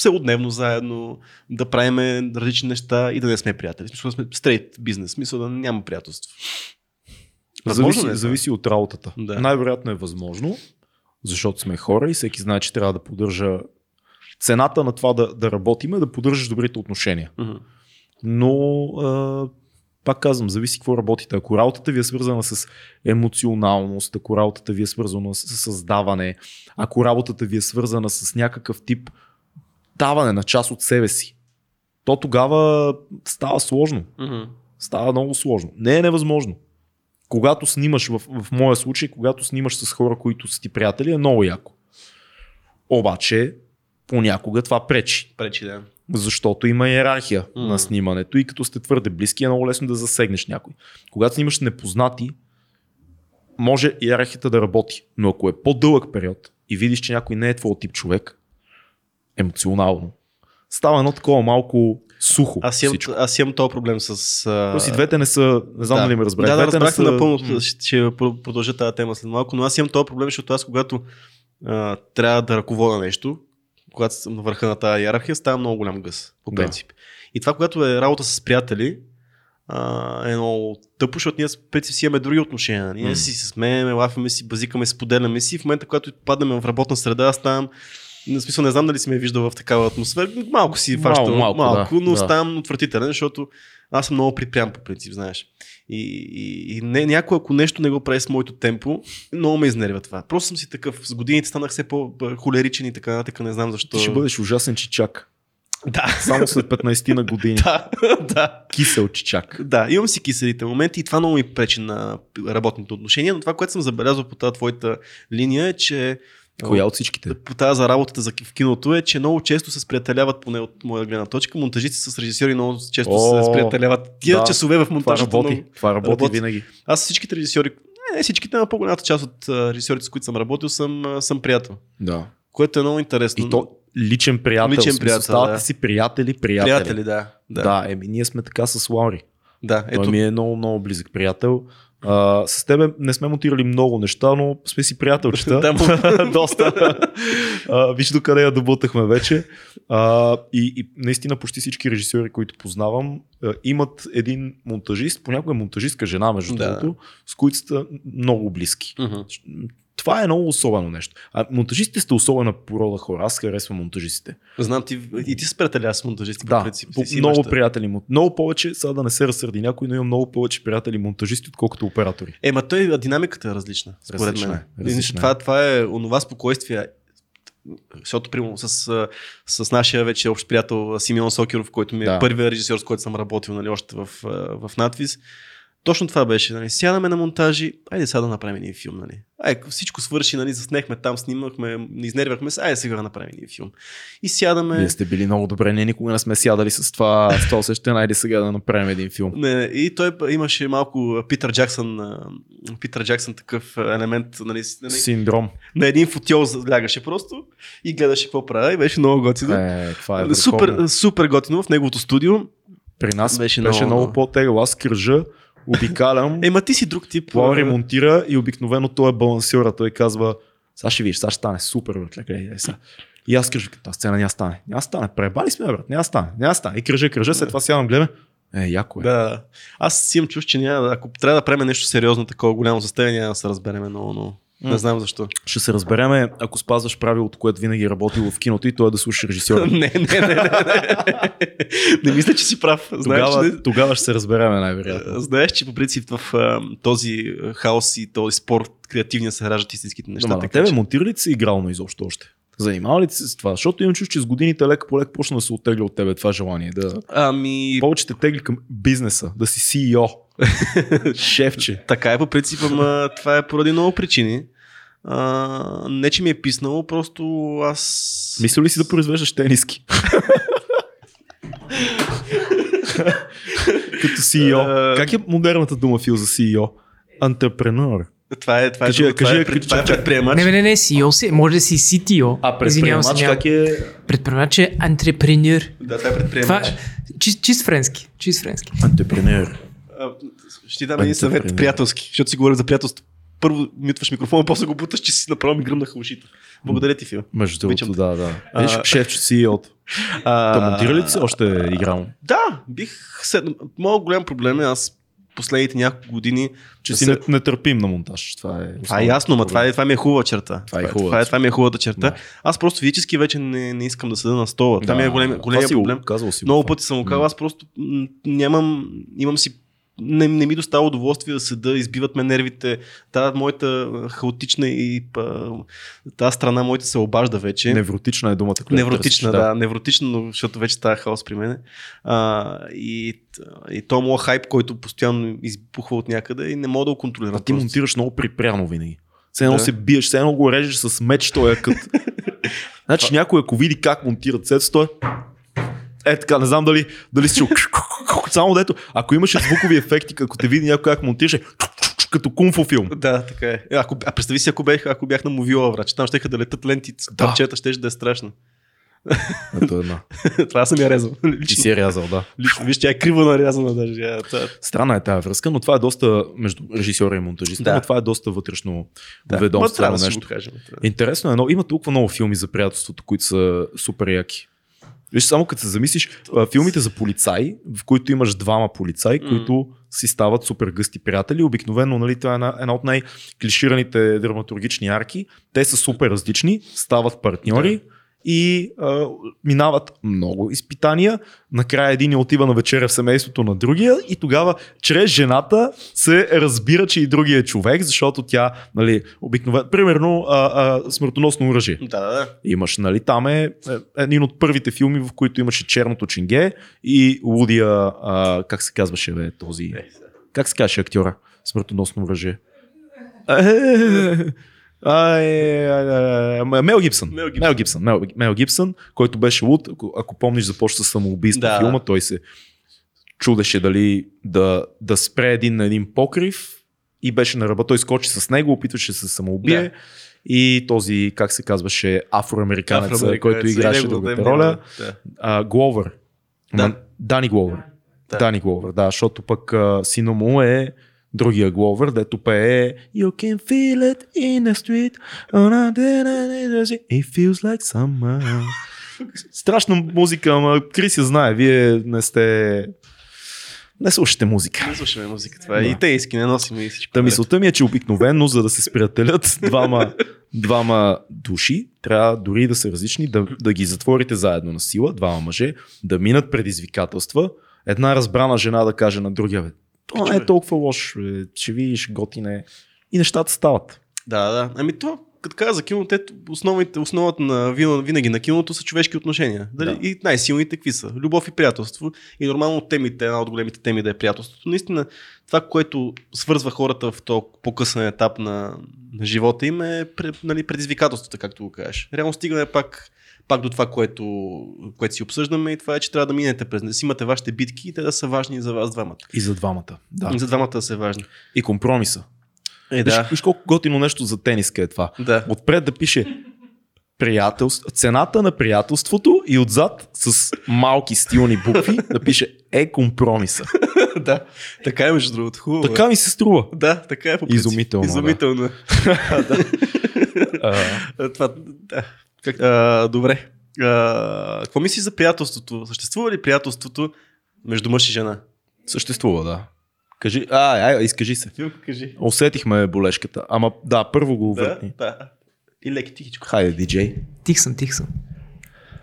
целодневно заедно, да правим различни неща и да не сме приятели. Смисъл сме стрейт бизнес, смисъл да няма приятелство. Възможно зависи, е това? зависи от работата. Да. Най-вероятно е възможно, защото сме хора и всеки знае, че трябва да поддържа цената на това да, да работим е да поддържаш добрите отношения. Мгм. Но а, пак казвам, зависи какво работите. Ако работата ви е свързана с емоционалност, ако работата ви е свързана с създаване, ако работата ви е свързана с някакъв тип даване на част от себе си, то тогава става сложно. Мгм. Става много сложно. Не е невъзможно. Когато снимаш, в, в моя случай, когато снимаш с хора, които са ти приятели, е много яко. Обаче, понякога това пречи. Пречи, да. Защото има иерархия М. на снимането и като сте твърде близки е много лесно да засегнеш някой. Когато снимаш непознати, може иерархията да работи, но ако е по-дълъг период и видиш, че някой не е твой тип човек, емоционално, става едно такова малко сухо. Аз имам, всичко. аз имам този проблем с... а, и двете не са, не знам да. дали ме разбрах. Да, да, двете не разбрах са... напълно. Ще, ще про- продължа тази тема след малко, но аз имам този проблем, защото аз когато а, трябва да ръководя нещо, когато съм на върха на тази иерархия, става много голям гъс, по Да. принцип. И това, когато е работа с приятели, а, е много тъпо, защото ние с принцип си имаме други отношения. Ние М. си се смееме, лафаме си, базикаме, споделяме си. В момента, когато паднем в работна среда, аз ставам на смисъл не знам дали си ме е виждал в такава атмосфера. Малко си Малко, фащам, малко, малко да, но да. ставам отвратителен, защото аз съм много припрям по принцип, знаеш. И, и, и не, някой, ако нещо не го прави с моето темпо, много ме изнервя това. Просто съм си такъв. С годините станах все по-холеричен и така нататък, не знам защо. Ти ще бъдеш ужасен чичак. Да, Само след 15 на години. да, да. Кисел чичак. Да, имам си киселите моменти и това много ми пречи на работните отношения, но това, което съм забелязал по тази твоята линия е, че Коя от всичките? по тази за работата за в киното е, че много често се сприятеляват, поне от моя гледна точка, монтажисти с режисьори много често О, се сприятеляват. Тия да, часове в Това монтажа. работи. Това работи, работи. винаги. Аз всичките режисьори, не, не всичките, но по-голямата част от режисьорите, с които съм работил, съм, съм приятел. Да. Което е много интересно. И то личен приятел. Личен смисъл, приятел, Ставате да. си приятели, приятели. приятели, да. Да, Да, еми ние сме така с Лаури. да Той ето. ми е много, много близък приятел. А, с тебе не сме монтирали много неща, но сме си приятелчета. Доста. а, виж до къде я добутахме вече. А, и, и наистина почти всички режисьори, които познавам, а, имат един монтажист, понякога е монтажистка жена, между Да. другото, с които са много близки. Мгм. Това е много особено нещо. А монтажистите сте особена порода хора. Аз харесвам монтажистите. Знам, ти, и ти се приятеля с монтажисти, по Да, принцип. по- си много имаш приятели. Много повече, сега да не се разсърди някой, но имам много повече приятели монтажисти, отколкото оператори. Е, ма той, динамиката е различна, според Различна мен. е, различна това, е. това е онова спокойствие, защото, примерно, с, с нашия вече общ приятел Симеон Сокеров, който ми е Да. първият режисьор, с който съм работил нали, още в, в надвис, точно това беше. Нали. Сядаме на монтажи, айде сега да направим един филм. Нали. Ай, всичко свърши, нали, заснехме там, снимахме, изнервяхме се, айде сега да направим един филм. И сядаме. Вие сте били много добре, ние никога не сме сядали с това, с това усещане, найде сега да направим един филм. Не, и той имаше малко Питър Джаксън, Питър Джаксън такъв елемент, нали, нали, Синдром. на един футиол лягаше просто и гледаше какво прави и беше много готино. Е, това е супер, върховно. супер готино в неговото студио. При нас беше беше, много- много, по-тегло. Аз кръжа, обикалям, Ема ти си друг тип. Плава а, ремонтира и обикновено той е балансьора. Той казва, сега ще видиш, сега ще стане супер, братле, гледай е, сега. И аз кръжа, тази сцена няма стане. Няма стане. Пребали сме, брат. Няма стане. Няма стане. И кръжа, кръжа, след това сядам, гледаме. Е, яко е. Да. Аз си имам чувство, че няма, ако трябва да правим нещо сериозно, такова голямо за теб, няма да се разбереме много, но Не знам защо. Ще се разбереме, ако спазваш правилото, което винаги е работило в киното и то е да слушаш режисьора. не, не, не, не, не. не мисля, че си прав. Знаеш, Тогава, че, тогава ще се разбереме най-вероятно. знаеш, че по принцип в а, този хаос и този спорт креативния се раждат истинските неща. На така тебе че- монтира ли се игрално изобщо още? Занимава ли се с това? Защото имам чувство, че с годините лека по лека почна да се оттегля от тебе това желание. Да... Ами, Повече те тегли към бизнеса, да си CEO. Шефче. Така е по принцип, ама това е поради много причини. А, не, че ми е писнало, просто аз... Мисля ли си да произвеждаш тениски? Като CEO. А, Как е модерната дума, Фил, за CEO? Антрепренер. Това е, това е, Кажи, това кажи, е, пред- това е кажи. предприемач. Не, не, не, CEO си, може да си CTO. А предприемач как е? Предприемач е антрепренер. Да, това е Това предприемач. е чист, чист френски. Чист френски. Антрепренер. Ще ти дам един съвет приятелски, защото си говоря за приятелство. Първо мютваш микрофона, после го буташ, че си направо ми гръмнаха ушите. Благодаря ти, Фил. Между другото, да, да. Виж, шефче CEO-то. А, Та монтира ли се още игрално? Да, бих седнал. Моят голям проблем е аз последните няколко години. Че да си се- не, нетърпим на монтаж. Това е, Това е ясно, но това е, това ми е хубава черта. Това е хубава това, е, това ми е хубавата черта. Да. Аз просто физически вече не, не искам да седа на стола. Това ми е голем, това големия си го проблем. Казвал си го Много пъти съм го казал, аз просто нямам, имам си не, не ми достава удоволствие да седа, избиват ме нервите. Та моята хаотична и па, тази страна моята се обажда вече. Невротична е думата. която Невротична, търсиш, да, невротична, но- защото вече става хаос при мен. А, и, и то моят хайп, който постоянно избухва от някъде и не мога да го контролирам. А ти просто. монтираш много припряно винаги. Все едно Да. се биеш, все едно го режеш с меч, той е кът. значи някой ако види как монтират сет, той Е така, не знам дали, дали си чул. Само дето, ако имаше звукови ефекти, ако те види някой как монтираше, като кунфо филм. Да, така е. Е, Ако, а представи си, ако бях, ако бях на мовила, враче, там ще да летат ленти, Да. парчета, ще да е страшно. Ето е една. Това съм я резал. Ти си е рязал, да. лично, виж, тя е криво нарязана даже. Я, Странна е тази връзка, но това е доста между режисьора и монтажиста, Да. но това е доста вътрешно Да. Ведомствено да нещо. кажем. Интересно е, но има толкова много филми за приятелството, които са супер яки. Виж, само като се замислиш, филмите за полицаи, в които имаш двама полицаи, М. които си стават супер гъсти приятели. Обикновено, нали, това е една, една от най-клишираните драматургични арки. Те са супер различни, стават партньори и а, минават много изпитания. Накрая един отива на вечеря в семейството на другия и тогава чрез жената се разбира, че и другия е човек, защото тя, нали, обикновено, примерно, а, а, смъртоносно оръжие. Да, да, да. Имаш, нали, там е, е един от първите филми, в които имаше черното чинге и лудия, а, как се казваше, бе, този, Е, как се казваше актьора, смъртоносно оръжие. А, е, е, е, Мел Гибсън. Мел Гибсън. Мел Гибсън. Мел, Мел Гибсън, който беше луд, ако, ако помниш, започва с самоубийство Да. филма, той се чудеше дали да, да спре един на един покрив и беше на ръба. Той скочи с него, опитваше се самоубие. Да. И този, как се казваше, афроамериканец, Афроамериканец, който играше другата роля, Да. а, Гловър. Да. Дани Гловър. Да. Дани Гловър, да, защото пък а, сина му е другия Гловър, дето пее You can feel it in the street it feels like summer. Страшна музика, ама Крис я знае, вие не сте... Не слушате музика. Не слушаме музика. Това е. Да. И те иски не носим и всичко. Та мисълта ми е, че обикновено, за да се сприятелят двама, двама души, трябва дори да са различни, да, да ги затворите заедно на сила, двама мъже, да минат предизвикателства, една разбрана жена да каже на другия, то не е толкова лошо, бе, ще видиш, готине. И нещата стават. Да, да. Ами то, като каза за киното, ето, основите, основата на винаги, винаги на киното са човешки отношения. Дали? Да. И най-силните какви са? Любов и приятелство. И нормално темите, една от големите теми да е приятелството. Наистина, това, което свързва хората в този по-късен етап на, на живота им е нали, предизвикателството, както го кажеш. Реално стигаме пак, пак до това, което, което си обсъждаме и това е, че трябва да минете през. Да си имате вашите битки и те да са важни за вас двамата. И за двамата. Да. За двамата да са важни. И компромиса. Е, Виж, да. виж колко готино нещо за тениска е това. Да. Отпред да пише приятелство, цената на приятелството и отзад с малки стилни букви да пише е компромиса. да. Така е, между другото. Хубаво. е. Така ми се струва. Да, така е по. Изумително, да. Изумително. е. А, А, Това, да. Как, а, добре. А, какво мислиш за приятелството? Съществува ли приятелството между мъж и жена? съществува, да. Кажи, а, ай, изкажи се. Филм, кажи. Усетихме болешката. Ама да, първо го Да, въртни. да. И леки тихичко. Хайде, диджей. Тих съм, тих съм.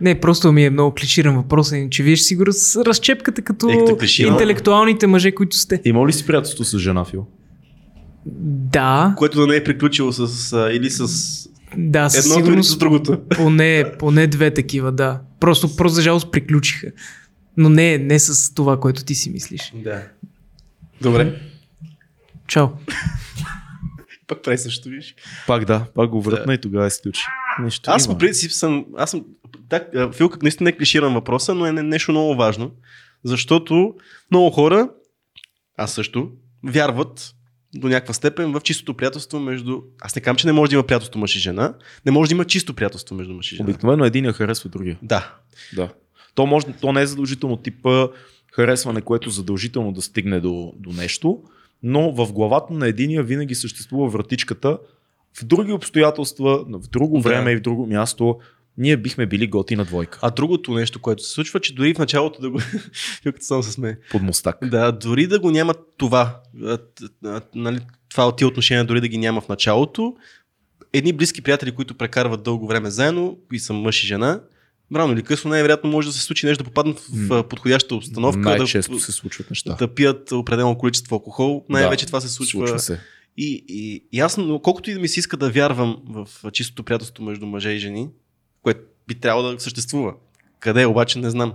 Не, просто ми е много клиширан въпрос, че вие ще си го раз, разчепкате като Е, интелектуалните мъже, които сте. Има ли си приятелство с жена, Фил? Да, Което да не е приключило с а, или с да, със едното или с сигурност другото. поне, поне две такива, да. Просто, просто за жалост приключиха. Но не, не с това, което ти си мислиш. Да. Добре. Чао. Пак прави също, виж. Пак да, пак го въртна и тогава се случи. Нещо Аз има. по принцип съм. Аз съм. Так, а, Фил, как наистина е клиширан въпроса, но е не- нещо много важно. Защото много хора, аз също, вярват до някаква степен в чистото приятелство между. Аз не казвам, че не може да има приятелство мъж и жена. Не може да има чисто приятелство между мъж и жена. Обикновено един я харесва другия. Да. Да. То, може, то не е задължително типа харесване, което задължително да стигне до, до нещо, но в главата на единия винаги съществува вратичката. В други обстоятелства, в друго Да. време и в друго място, ние бихме били готина двойка. А другото нещо, което се случва, че дори в началото да го. Филката само се смее. Под мостак. Да, дори да го няма това, нали, това тия отношения дори да ги няма в началото, едни близки приятели, които прекарват дълго време заедно, и са мъж и жена, рано или късно най-вероятно може да се случи нещо да попаднат в, в подходяща обстановка, Най-често да, се случват неща. да пият определено количество алкохол. Най-вече това се случва. Случва се. И, и, и аз, но колкото и да ми се иска да вярвам в чистото приятелство между мъже и жени, което би трябвало да съществува. Къде е, обаче не знам.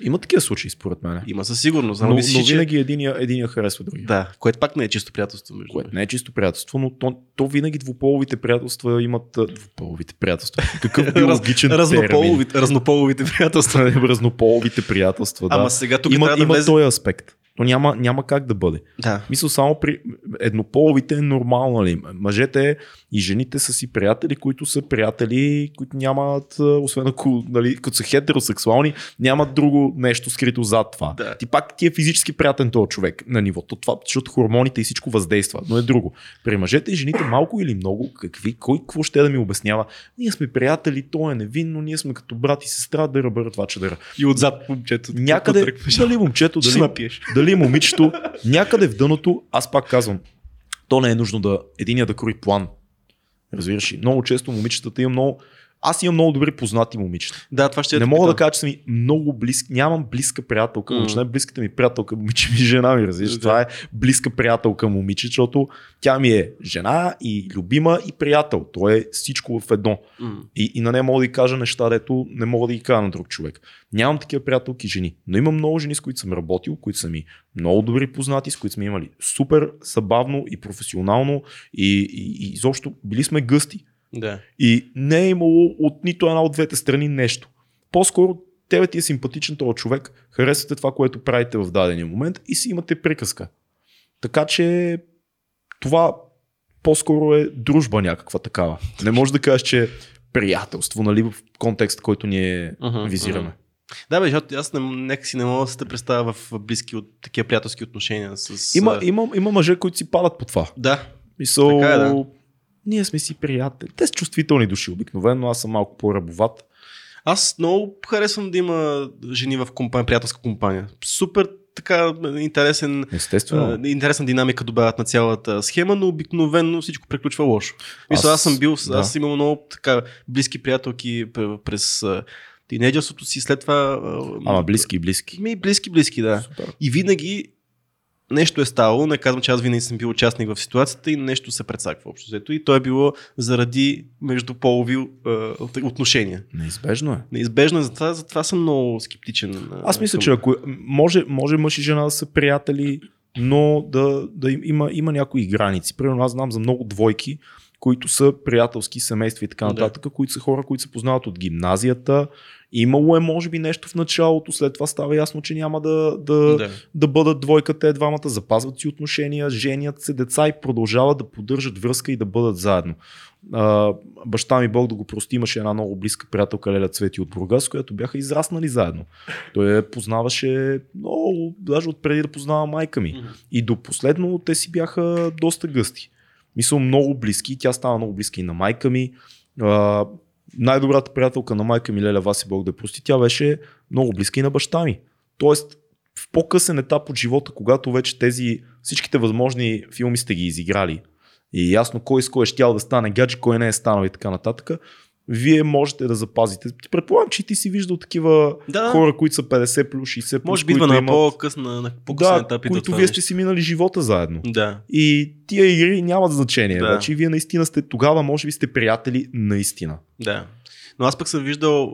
Има такива случаи, според мен. Има със сигурност. Но, Ама но мислиш, че... винаги единия, единия харесва другия. Да, което пак не е чисто приятелство между Което не е чисто приятелство, но то, то винаги двуполовите приятелства имат двуполовите приятелства. Какъв биологичен термин? разнополовите, разнополовите приятелства. Разнополовите приятелства, да. Ама сега тук има, трябва да има влезе... този аспект. Но няма, няма как да бъде. Да. Мисля, само при еднополовите е нормално, нали? Мъжете и жените са си приятели, които са приятели, които нямат, освен ако, нали, като са хетеросексуални, нямат друго нещо скрито зад това. Да. Ти пак ти е физически приятен този човек на нивото. Това, защото хормоните и всичко въздейства, но е друго. При мъжете и жените малко или много, какви, кой какво ще да ми обяснява? Ние сме приятели, то е невинно, ние сме като брат и сестра, дъра, бъра, това че дъра. И отзад момчето. Някъде, дали момчето, Ще дали, напиеш. дали момичето, някъде в дъното, аз пак казвам, то не е нужно да единия да крои план. Разбираш ли? Много често момичетата имам много. Аз имам много добри познати момичета. Да, това ще не те мога да кажа, че съм много близки. Нямам близка приятелка. Mm. Най-близката ми приятелка момиче ми е жена ми, разбираш. Да. Това е близка приятелка момиче, защото тя ми е жена и любима и приятел. То е всичко в едно. М. И, и на нея мога да й кажа неща, дето не мога да ги кажа на друг човек. Нямам такива приятелки жени, но имам много жени, с които съм работил, които са ми много добри познати, с които сме имали супер събавно и професионално и, и, и изобщо били сме гъсти. Да. И не е имало от нито една от двете страни нещо. По-скоро тебе ти е симпатичен този човек, харесвате това, което правите в дадения момент и си имате приказка. Така че това по-скоро е дружба някаква такава. Не може да кажеш, че е приятелство, нали, в контекст, който ние Мгм, визираме. мгм. Да, бе, защото аз не, нека си не мога да се представя в близки от такива приятелски отношения с... Има, има, има мъже, които си падат по това. Да, Мисъл, Така е, да. Ние сме си приятели. Те са чувствителни души обикновено, аз съм малко по-рабоват. Аз много харесвам да има жени в компания, приятелска компания. Супер така интересен, Естествено. а, интересна динамика добавят на цялата схема, но обикновено всичко приключва лошо. Мисля, аз, Аз- съм бил, да. аз имал много така близки приятелки пр- през тинейджерството си, след това... Ама близки близки. Ми, близки, близки, да. Супер. И винаги нещо е ставало, не казвам, че аз винаги съм бил участник в ситуацията и нещо се прецаква общо взето. И то е било заради междуполови е, отношения. Неизбежно е. Неизбежно е, затова, затова съм много скептичен. а, Аз мисля, към- че ако може, може мъж и жена да са приятели, но да, да им- има, има някои граници. Примерно аз знам за много двойки, които са приятелски семейства и така Да. нататък, които са хора, които се познават от гимназията. Имало е, може би, нещо в началото, след това става ясно, че няма да, да, Да. да бъдат двойка те двамата, запазват си отношения, женят се деца и продължават да поддържат връзка и да бъдат заедно. А, баща ми Бог да го прости, имаше една много близка приятелка Леля Цвети от Бургас, която бяха израснали заедно. Той я познаваше много, даже от преди да познава майка ми. И до последно те си бяха доста гъсти. Мисля, много близки. Тя стана много близка и на майка ми. А, най-добрата приятелка на майка ми, Леля Васи Бог да прости, тя беше много близка и на баща ми. Тоест, в по-късен етап от живота, когато вече тези всичките възможни филми сте ги изиграли и ясно кой с кой е щял да стане гадже, кой не е станал и така нататък, вие можете да запазите. Предполагам, че ти си виждал такива Да. хора, които са 50 плюс 60 плюс, Може би на имат- по-късна, на по-късен да, етап които вие сте си минали живота заедно. Да. И тия игри нямат значение. Да. Да. Значи вие наистина сте, тогава може би сте приятели наистина. Да. Но аз пък съм виждал,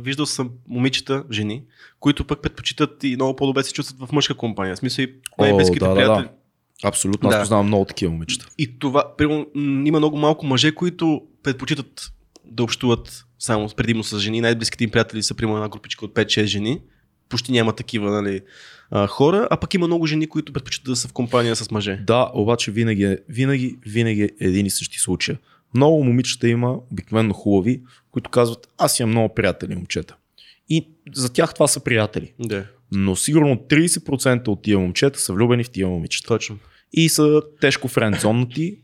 виждал съм момичета, жени, които пък предпочитат и много по-добре се чувстват в мъжка компания. В смисъл и най-близките да, да, приятели. да. Абсолютно, аз Да. познавам много такива момичета. И това, примерно, има много малко мъже, които предпочитат да общуват само предимно с жени. Най-близките им приятели са, примерно, една групичка от 5-6 жени. Почти няма такива нали, а, хора, а пък има много жени, които предпочитат да са в компания с мъже. Да, обаче винаги, е- винаги, винаги е един и същи случай. Много момичета има, обикновено хубави, които казват, аз имам много приятели момчета. И за тях това са приятели. Да. Но сигурно 30% от тия момчета са влюбени в тия момичета. Точно. И са тежко френдзоннати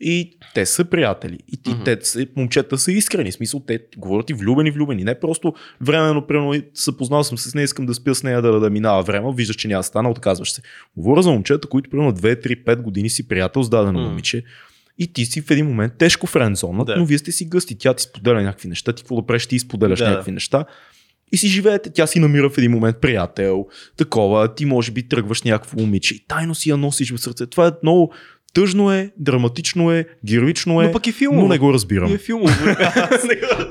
и те са приятели. И ти, Мгм. те, момчета са искрени. В смисъл, те говорят и влюбени, влюбени. Не просто временно, примерно, се познал съм с нея, искам да спя с нея, да, да минава време, виждаш, че няма стана, отказваш се. Говоря за момчета, които примерно 2, 3, 5 години си приятел с дадено М. момиче. И ти си в един момент тежко френдзонът, Да. но вие сте си гъсти. Тя ти споделя някакви неща, ти какво да правиш, ти споделяш Да. някакви неща. И си живеете, тя си намира в един момент приятел, такова, ти може би тръгваш някакво момиче и тайно си я носиш в сърце. Това е много тъжно е, драматично е, героично е, Но пък и филмово. но не го разбирам. И е филмово.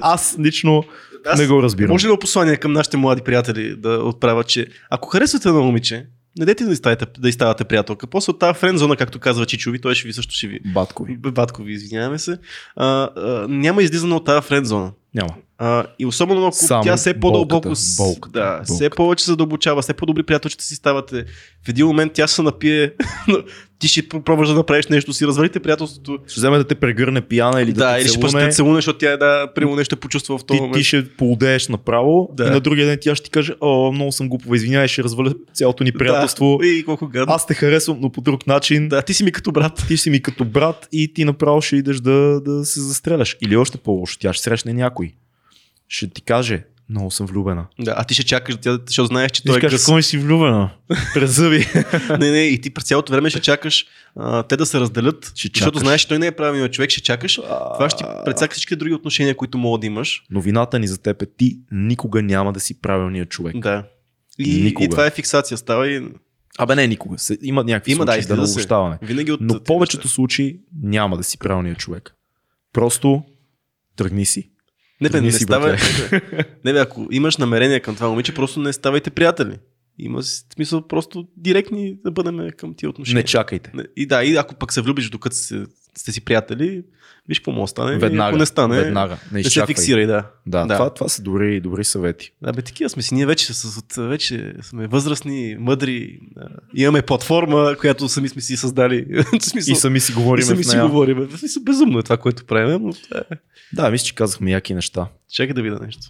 Аз лично Аз- Не го разбирам. Може ли едно послание към нашите млади приятели да отправя, че ако харесвате едно момиче, не дайте да изставате, да изставате приятелка. После от тази френдзона, както казва Чичови, той ще ви също ще ви. Баткови. Баткови, извиняваме се. А, а, няма излизане от тази френдзона. Няма. А, и особено ако Само тя все по-дълбоко, болката, да, болката. все повече се задълбочава, все по-добри приятелчета си ставате. В един момент тя се напие, ти ще пробваш да направиш нещо, си развалите приятелството. Ще вземе да те прегърне пияна или да, да, те или ще пъсте целуне, защото тя да, примерно нещо е почувства в този ти, момент. ти ще поудееш направо Да. и на другия ден тя ще ти каже, о, много съм глупава, извинявай, ще разваля цялото ни приятелство. Да, и колко гадно. Аз те харесвам, но по друг начин. Да, ти си ми като брат. Ти си ми като брат и ти направо ще идеш да, да се застреляш. Или още по-лошо, тя ще срещне някой. Ще ти каже, много съм влюбена. Да, а ти ще чакаш, защото знаеш, че Ти той е кажеш, къс. си влюбена? През зъби. не, не, и ти през цялото време ще чакаш а, те да се разделят, Ще защото чакаш. знаеш, че той не е правилният човек, ще чакаш. Това ще ти прецака всички други отношения, които мога да имаш. Новината ни за теб е, ти никога няма да си правилният човек. Да. И, Никога. и това е фиксация. Става и... Абе не никога. Се- Има някакви Има, да, случаи да, да се. обобщаваме. Винаги от Но повечето случаи няма да си правилният човек. Просто тръгни си. Не, бе, не, Тръгни си, става. Не, бе, не, бе, ако имаш намерение към това момиче, просто не ставайте приятели. Има смисъл просто директни да бъдем към тия отношения. Не чакайте. Не, И да, и ако пък се влюбиш докато сте, сте си приятели, виж какво може да стане. и Веднага. Ако не стане, Веднага. Не не се фиксирай, да. Да, Да. Това, това са добри, добри съвети. Да, бе, такива сме си. Ние вече, с, вече сме възрастни, мъдри. Да. Имаме платформа, която сами сме си създали. Смисъл, И сами си и говорим сами в си говорим. Безумно е това, което правим, но е, Да, мисля, че казахме яки неща. чакай да видя нещо.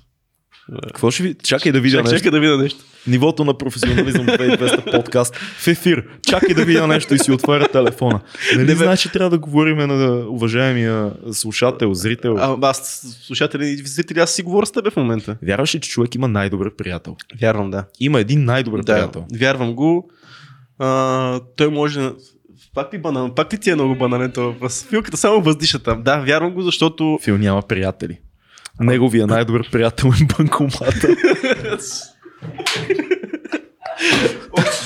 Какво ще ви... Чакай да видя Чакай, нещо. чакай да видя нещо. Нивото на професионализъм 2200 подкаст в ефир. Чакай да видя нещо и си отваря телефона. Нали Не, знаеш, че трябва да говорим на уважаемия слушател, зрител. А, аз, слушатели и зрители, аз си говоря с теб в момента. Вярваш ли, че човек има най-добър приятел? Вярвам, да. Има един най-добър да, приятел. вярвам го. А, той може... Пак ли, банан, пак ли ти е много банален това въпрос? Филката само въздиша там. Да, вярвам го, защото... Фил няма приятели. Неговия най-добър приятел е банкомата.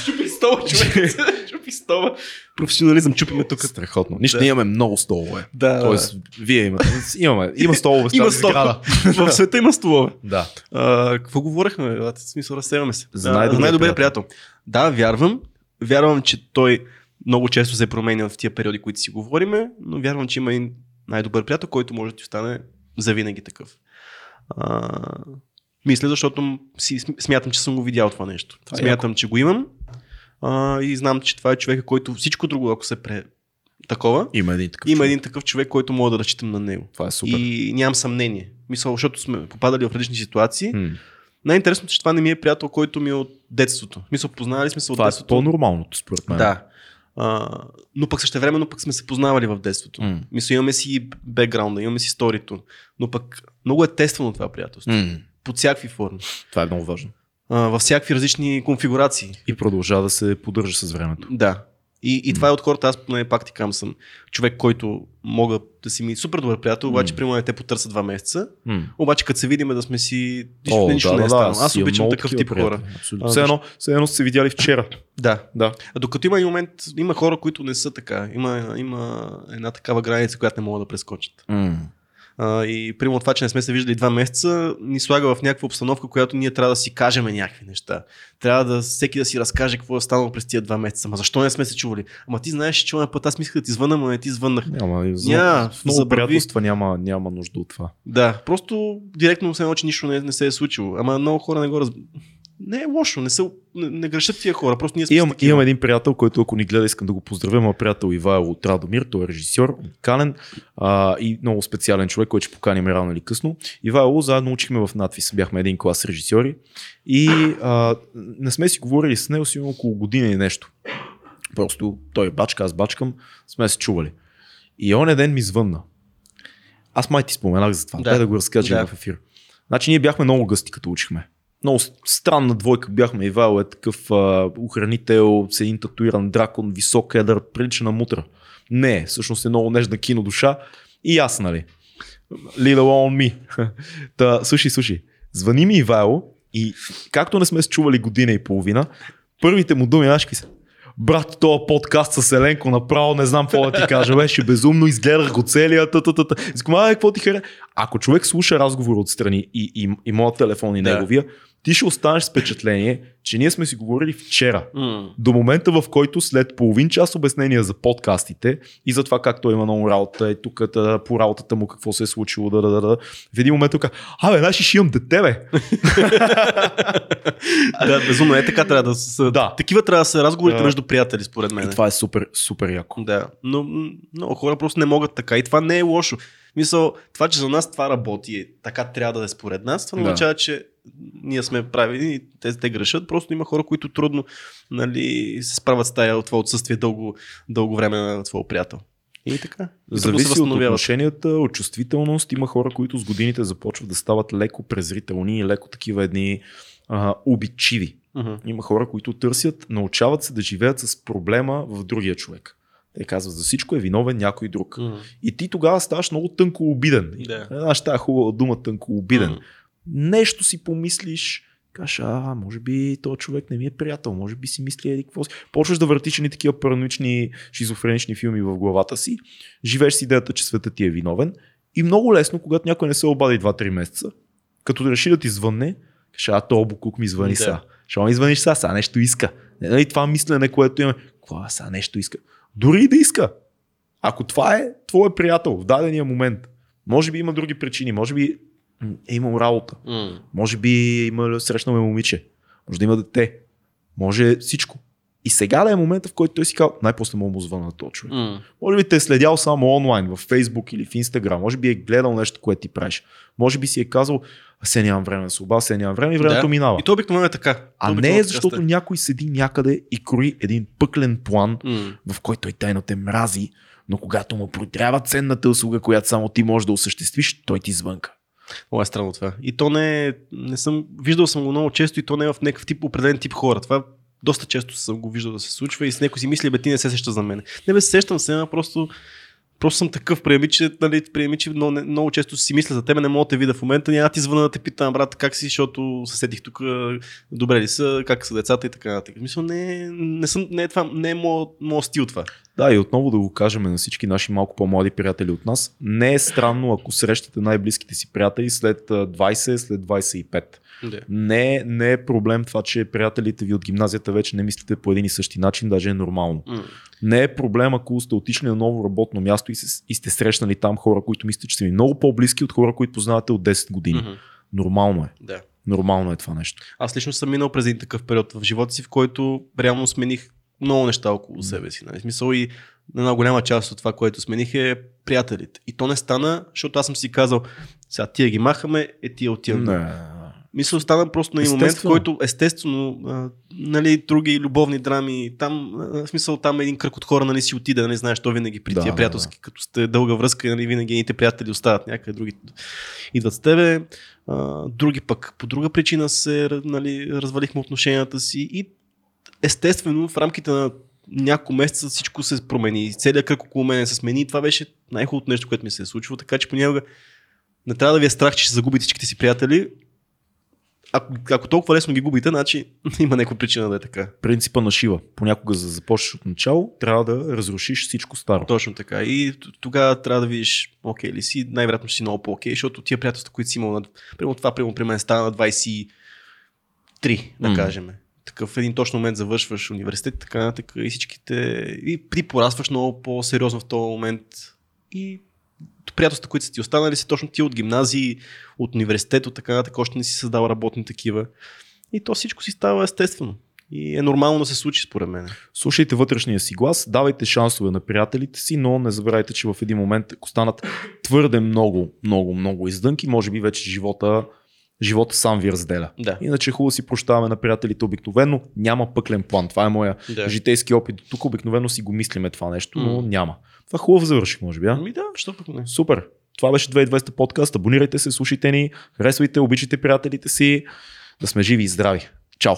Чупи стола, човек. чупи стола. Професионализъм чупиме тук. Страхотно. Нищо, Да. ние имаме много столове. Да, Тоест, вие имате. Имаме. Има столове в има тази сграда. в света има столове. Да. А, какво говорихме? В смисъл, разсеваме се. За най-добрия най-добрия приятел. приятел. Да, вярвам. Вярвам, че той много често се променя в тия периоди, които си говориме, но вярвам, че има и най-добър приятел, който може да ти остане завинаги такъв. А, мисля, защото си, см- смятам, че съм го видял това нещо. Това е смятам, че го имам а, и знам, че това е човека, който всичко друго, ако се пре такова, Има един такъв. има човек. един такъв човек, който мога да разчитам на него. Това е супер. И нямам съмнение. Мисля, защото сме попадали в различни ситуации. М. Най-интересното, е, че това не ми е приятел, който ми е от детството. Мисля, познавали сме се от Това е детството. по-нормалното, според мен. Да. А, но пък същевременно пък сме се познавали в детството. М. Мисля, имаме си бекграунда, имаме си сторито. Но пък много е тествано това приятелство. М. Под всякакви форми. Това е много важно. А, във всякакви различни конфигурации. И продължава да се поддържа с времето. Да. И, и това е от хората, аз поне пак ти кам съм човек, който мога да си ми супер добър приятел, обаче М. примерно те потърса два месеца. Обаче като се видим да сме си... Нищо, О, нищо не е станало. Аз обичам такъв тип хора. приятели. Абсолютно. Все едно, все едно се видяли вчера. Да. Да. А Докато има и момент, има хора, които не са така. Има, има една такава граница, която не могат да прескочат. А, и примерно това, че не сме се виждали два месеца, ни слага в някаква обстановка, която ние трябва да си кажем някакви неща. Трябва да всеки да си разкаже какво е станало през тия два месеца. Ама защо не сме се чували? Ама ти знаеш, че чуваме път, аз мислях да ти звъна, но не ти звъннах. Няма, за, Ня, в много забрави. приятелства няма, няма нужда от това. Да, просто директно се едно, че нищо не, не се е случило. Ама много хора не го разбират. Не е лошо, не, са, не, не грешат тия хора, просто ние сме Имам, такива. имам един приятел, който ако ни гледа, искам да го поздравя. Моят приятел Ивайло от Радомир, той е режисьор, уникален а, и много специален човек, който ще поканим рано или късно. Ивайло заедно учихме в надвис, бяхме един клас режисьори и а, не сме си говорили с него сигурно около година и нещо. Просто той е бачка, аз бачкам, сме се чували. И он ден ми звънна. Аз май ти споменах за това, Да. да, да го разкажа Да. в ефир. Значи ние бяхме много гъсти, като учихме. Много странна двойка бяхме. Ивайло е такъв а, охранител с един татуиран дракон, висок едър, прилича на мутра. Не, всъщност е много нежна кино душа. И аз, нали? Little on me. Та, слушай, слушай. Звъни ми Ивайло и както не сме се чували година и половина, първите му думи, знаеш са? Брат, този подкаст с Еленко направо не знам какво да ти кажа, беше безумно, изгледах го целия, та, та, та, та. Искам, а, какво ти хареса? Ако човек слуша разговор отстрани и, и, и моят телефон и неговия, ти ще останеш с впечатление, че ние сме си говорили вчера. М. До момента, в който след половин час обяснения за подкастите и за това как той има много работа, и тук по работата му какво се е случило, да, да, да, да. В един момент тук, абе, знаеш, ще имам дете, бе. да, безумно е така трябва да са. Да. Такива трябва да са разговорите между приятели, според И мен. това е супер, супер яко. Да, но много хора просто не могат така и това не е лошо. Мисъл, това, че за нас това работи, е, така трябва да е според нас, това не Да. означава, че ние сме правили и те, те грешат. Просто има хора, които трудно нали, се справят с тая, това отсъствие дълго, дълго време на своя приятел. И така. И Зависи от отношенията, от чувствителност. Има хора, които с годините започват да стават леко презрителни и леко такива едни а, обичиви. Мгм. Има хора, които търсят, научават се да живеят с проблема в другия човек. Те казват, за всичко е виновен някой друг. Мгм. И ти тогава ставаш много тънко обиден. Да. Знаеш, тази хубава дума тънко обиден. Мгм. Нещо си помислиш, кажеш, а, може би този човек не ми е приятел, може би си мисли еди какво си. Почваш да въртиш ни такива параноични, шизофренични филми в главата си, живееш с идеята, че света ти е виновен и много лесно, когато някой не се обади 2-3 месеца, като реши да ти звънне, кажеш, а, то буклук ми звъни Да. сега. Що ми звъниш сега? Сега нещо иска. Не, нали, това мислене, което имаме. Какво сега нещо иска? Дори и да иска. Ако това е твой приятел в дадения момент, може би има други причини, може би е имал работа, М. може би има срещнал е момиче, може да има дете, може всичко. И сега да е момента, в който той си казал, най-после му му звъна на този човек. М. Може би те е следял само онлайн, в Facebook или в Instagram, може би е гледал нещо, което ти правиш. Може би си е казал, се нямам време да се обадя, се нямам време и времето Да. минава. И то обикновено е така. А не е така защото някой седи някъде и крои един пъклен план, М. в който той тайно те мрази, но когато му протрява ценната услуга, която само ти можеш да осъществиш, той ти звънка. Много е странно това. И то не е, не съм, виждал съм го много често и то не е в някакъв тип, определен тип хора. Това доста често съм го виждал да се случва и с някой си мисли, бе ти не се сеща за мен. Не бе, сещам се, а просто, просто съм такъв, приеми, че, нали, приеми, че много, много често си мисля за тебе, не мога да те видя в момента, няма ти звъна да те питам, брат, как си, защото съседих тук, добре ли са, как са децата и така нататък. Мисля, не, не, съм, не е това, не е моят стил това. Да, и отново да го кажем на всички наши малко по-млади приятели от нас. Не е странно, ако срещате най-близките си приятели след а, 20, след 25. Да. Не, не е проблем това, че приятелите ви от гимназията вече не мислите по един и същи начин, даже е нормално. М. Не е проблем, ако сте отишли на ново работно място и, се, и сте срещнали там хора, които мислите, че са ви много по-близки от хора, които познавате от 10 години. Мгм. Нормално е. Да. Нормално е това нещо. Аз лично съм минал през един такъв период в живота си, в който реално смених много неща около себе си. Нали? Смисъл и една голяма част от това, което смених е приятелите. И то не стана, защото аз съм си казал, сега тия ги махаме, е тия отивам. Не. Мисля, стана просто на един момент, в който естествено, а, нали, други любовни драми, там, а, в смисъл, там един кръг от хора, нали, си отиде, нали, знаеш, то винаги при Да, тия да, приятелски, като сте дълга връзка, нали, винаги едните приятели остават някъде, други идват с тебе, а, други пък по друга причина се, нали, развалихме отношенията си и естествено в рамките на няколко месеца всичко се промени. Целият кръг около мен се смени и това беше най-хубавото нещо, което ми се е случило. Така че понякога не трябва да ви е страх, че ще загубите всичките си приятели. Ако, ако толкова лесно ги губите, значи има някаква причина да е така. Принципа на Шива. Понякога за да започнеш от начало, трябва да разрушиш всичко старо. Точно така. И тогава трябва да видиш, окей ли си, най-вероятно ще си много по-окей, защото тия приятелства, които си имал, на, примерно това, примерно при мен стана на 23, да М. кажем. Такъв един точно момент завършваш университет, така нататък и всичките, и ти много по-сериозно в този момент и приятелства, които са ти останали, са точно ти от гимназии, от университет, от така нататък, още не си създал работни такива. И то всичко си става естествено. И е нормално да се случи, според мен. Слушайте вътрешния си глас, давайте шансове на приятелите си, но не забравяйте, че в един момент, ако станат твърде много, много, много издънки, може би вече живота, живота сам ви разделя. Да. Иначе е хубаво си прощаваме на приятелите обикновено. Няма пъклен план. Това е моя Да. житейски опит. Тук обикновено си го мислиме това нещо, но М. няма. Това хубаво завърших, може би. А? Ами да, що пък не. Супер. Това беше 2200 подкаст. Абонирайте се, слушайте ни, харесвайте, обичайте приятелите си. Да сме живи и здрави. Чао!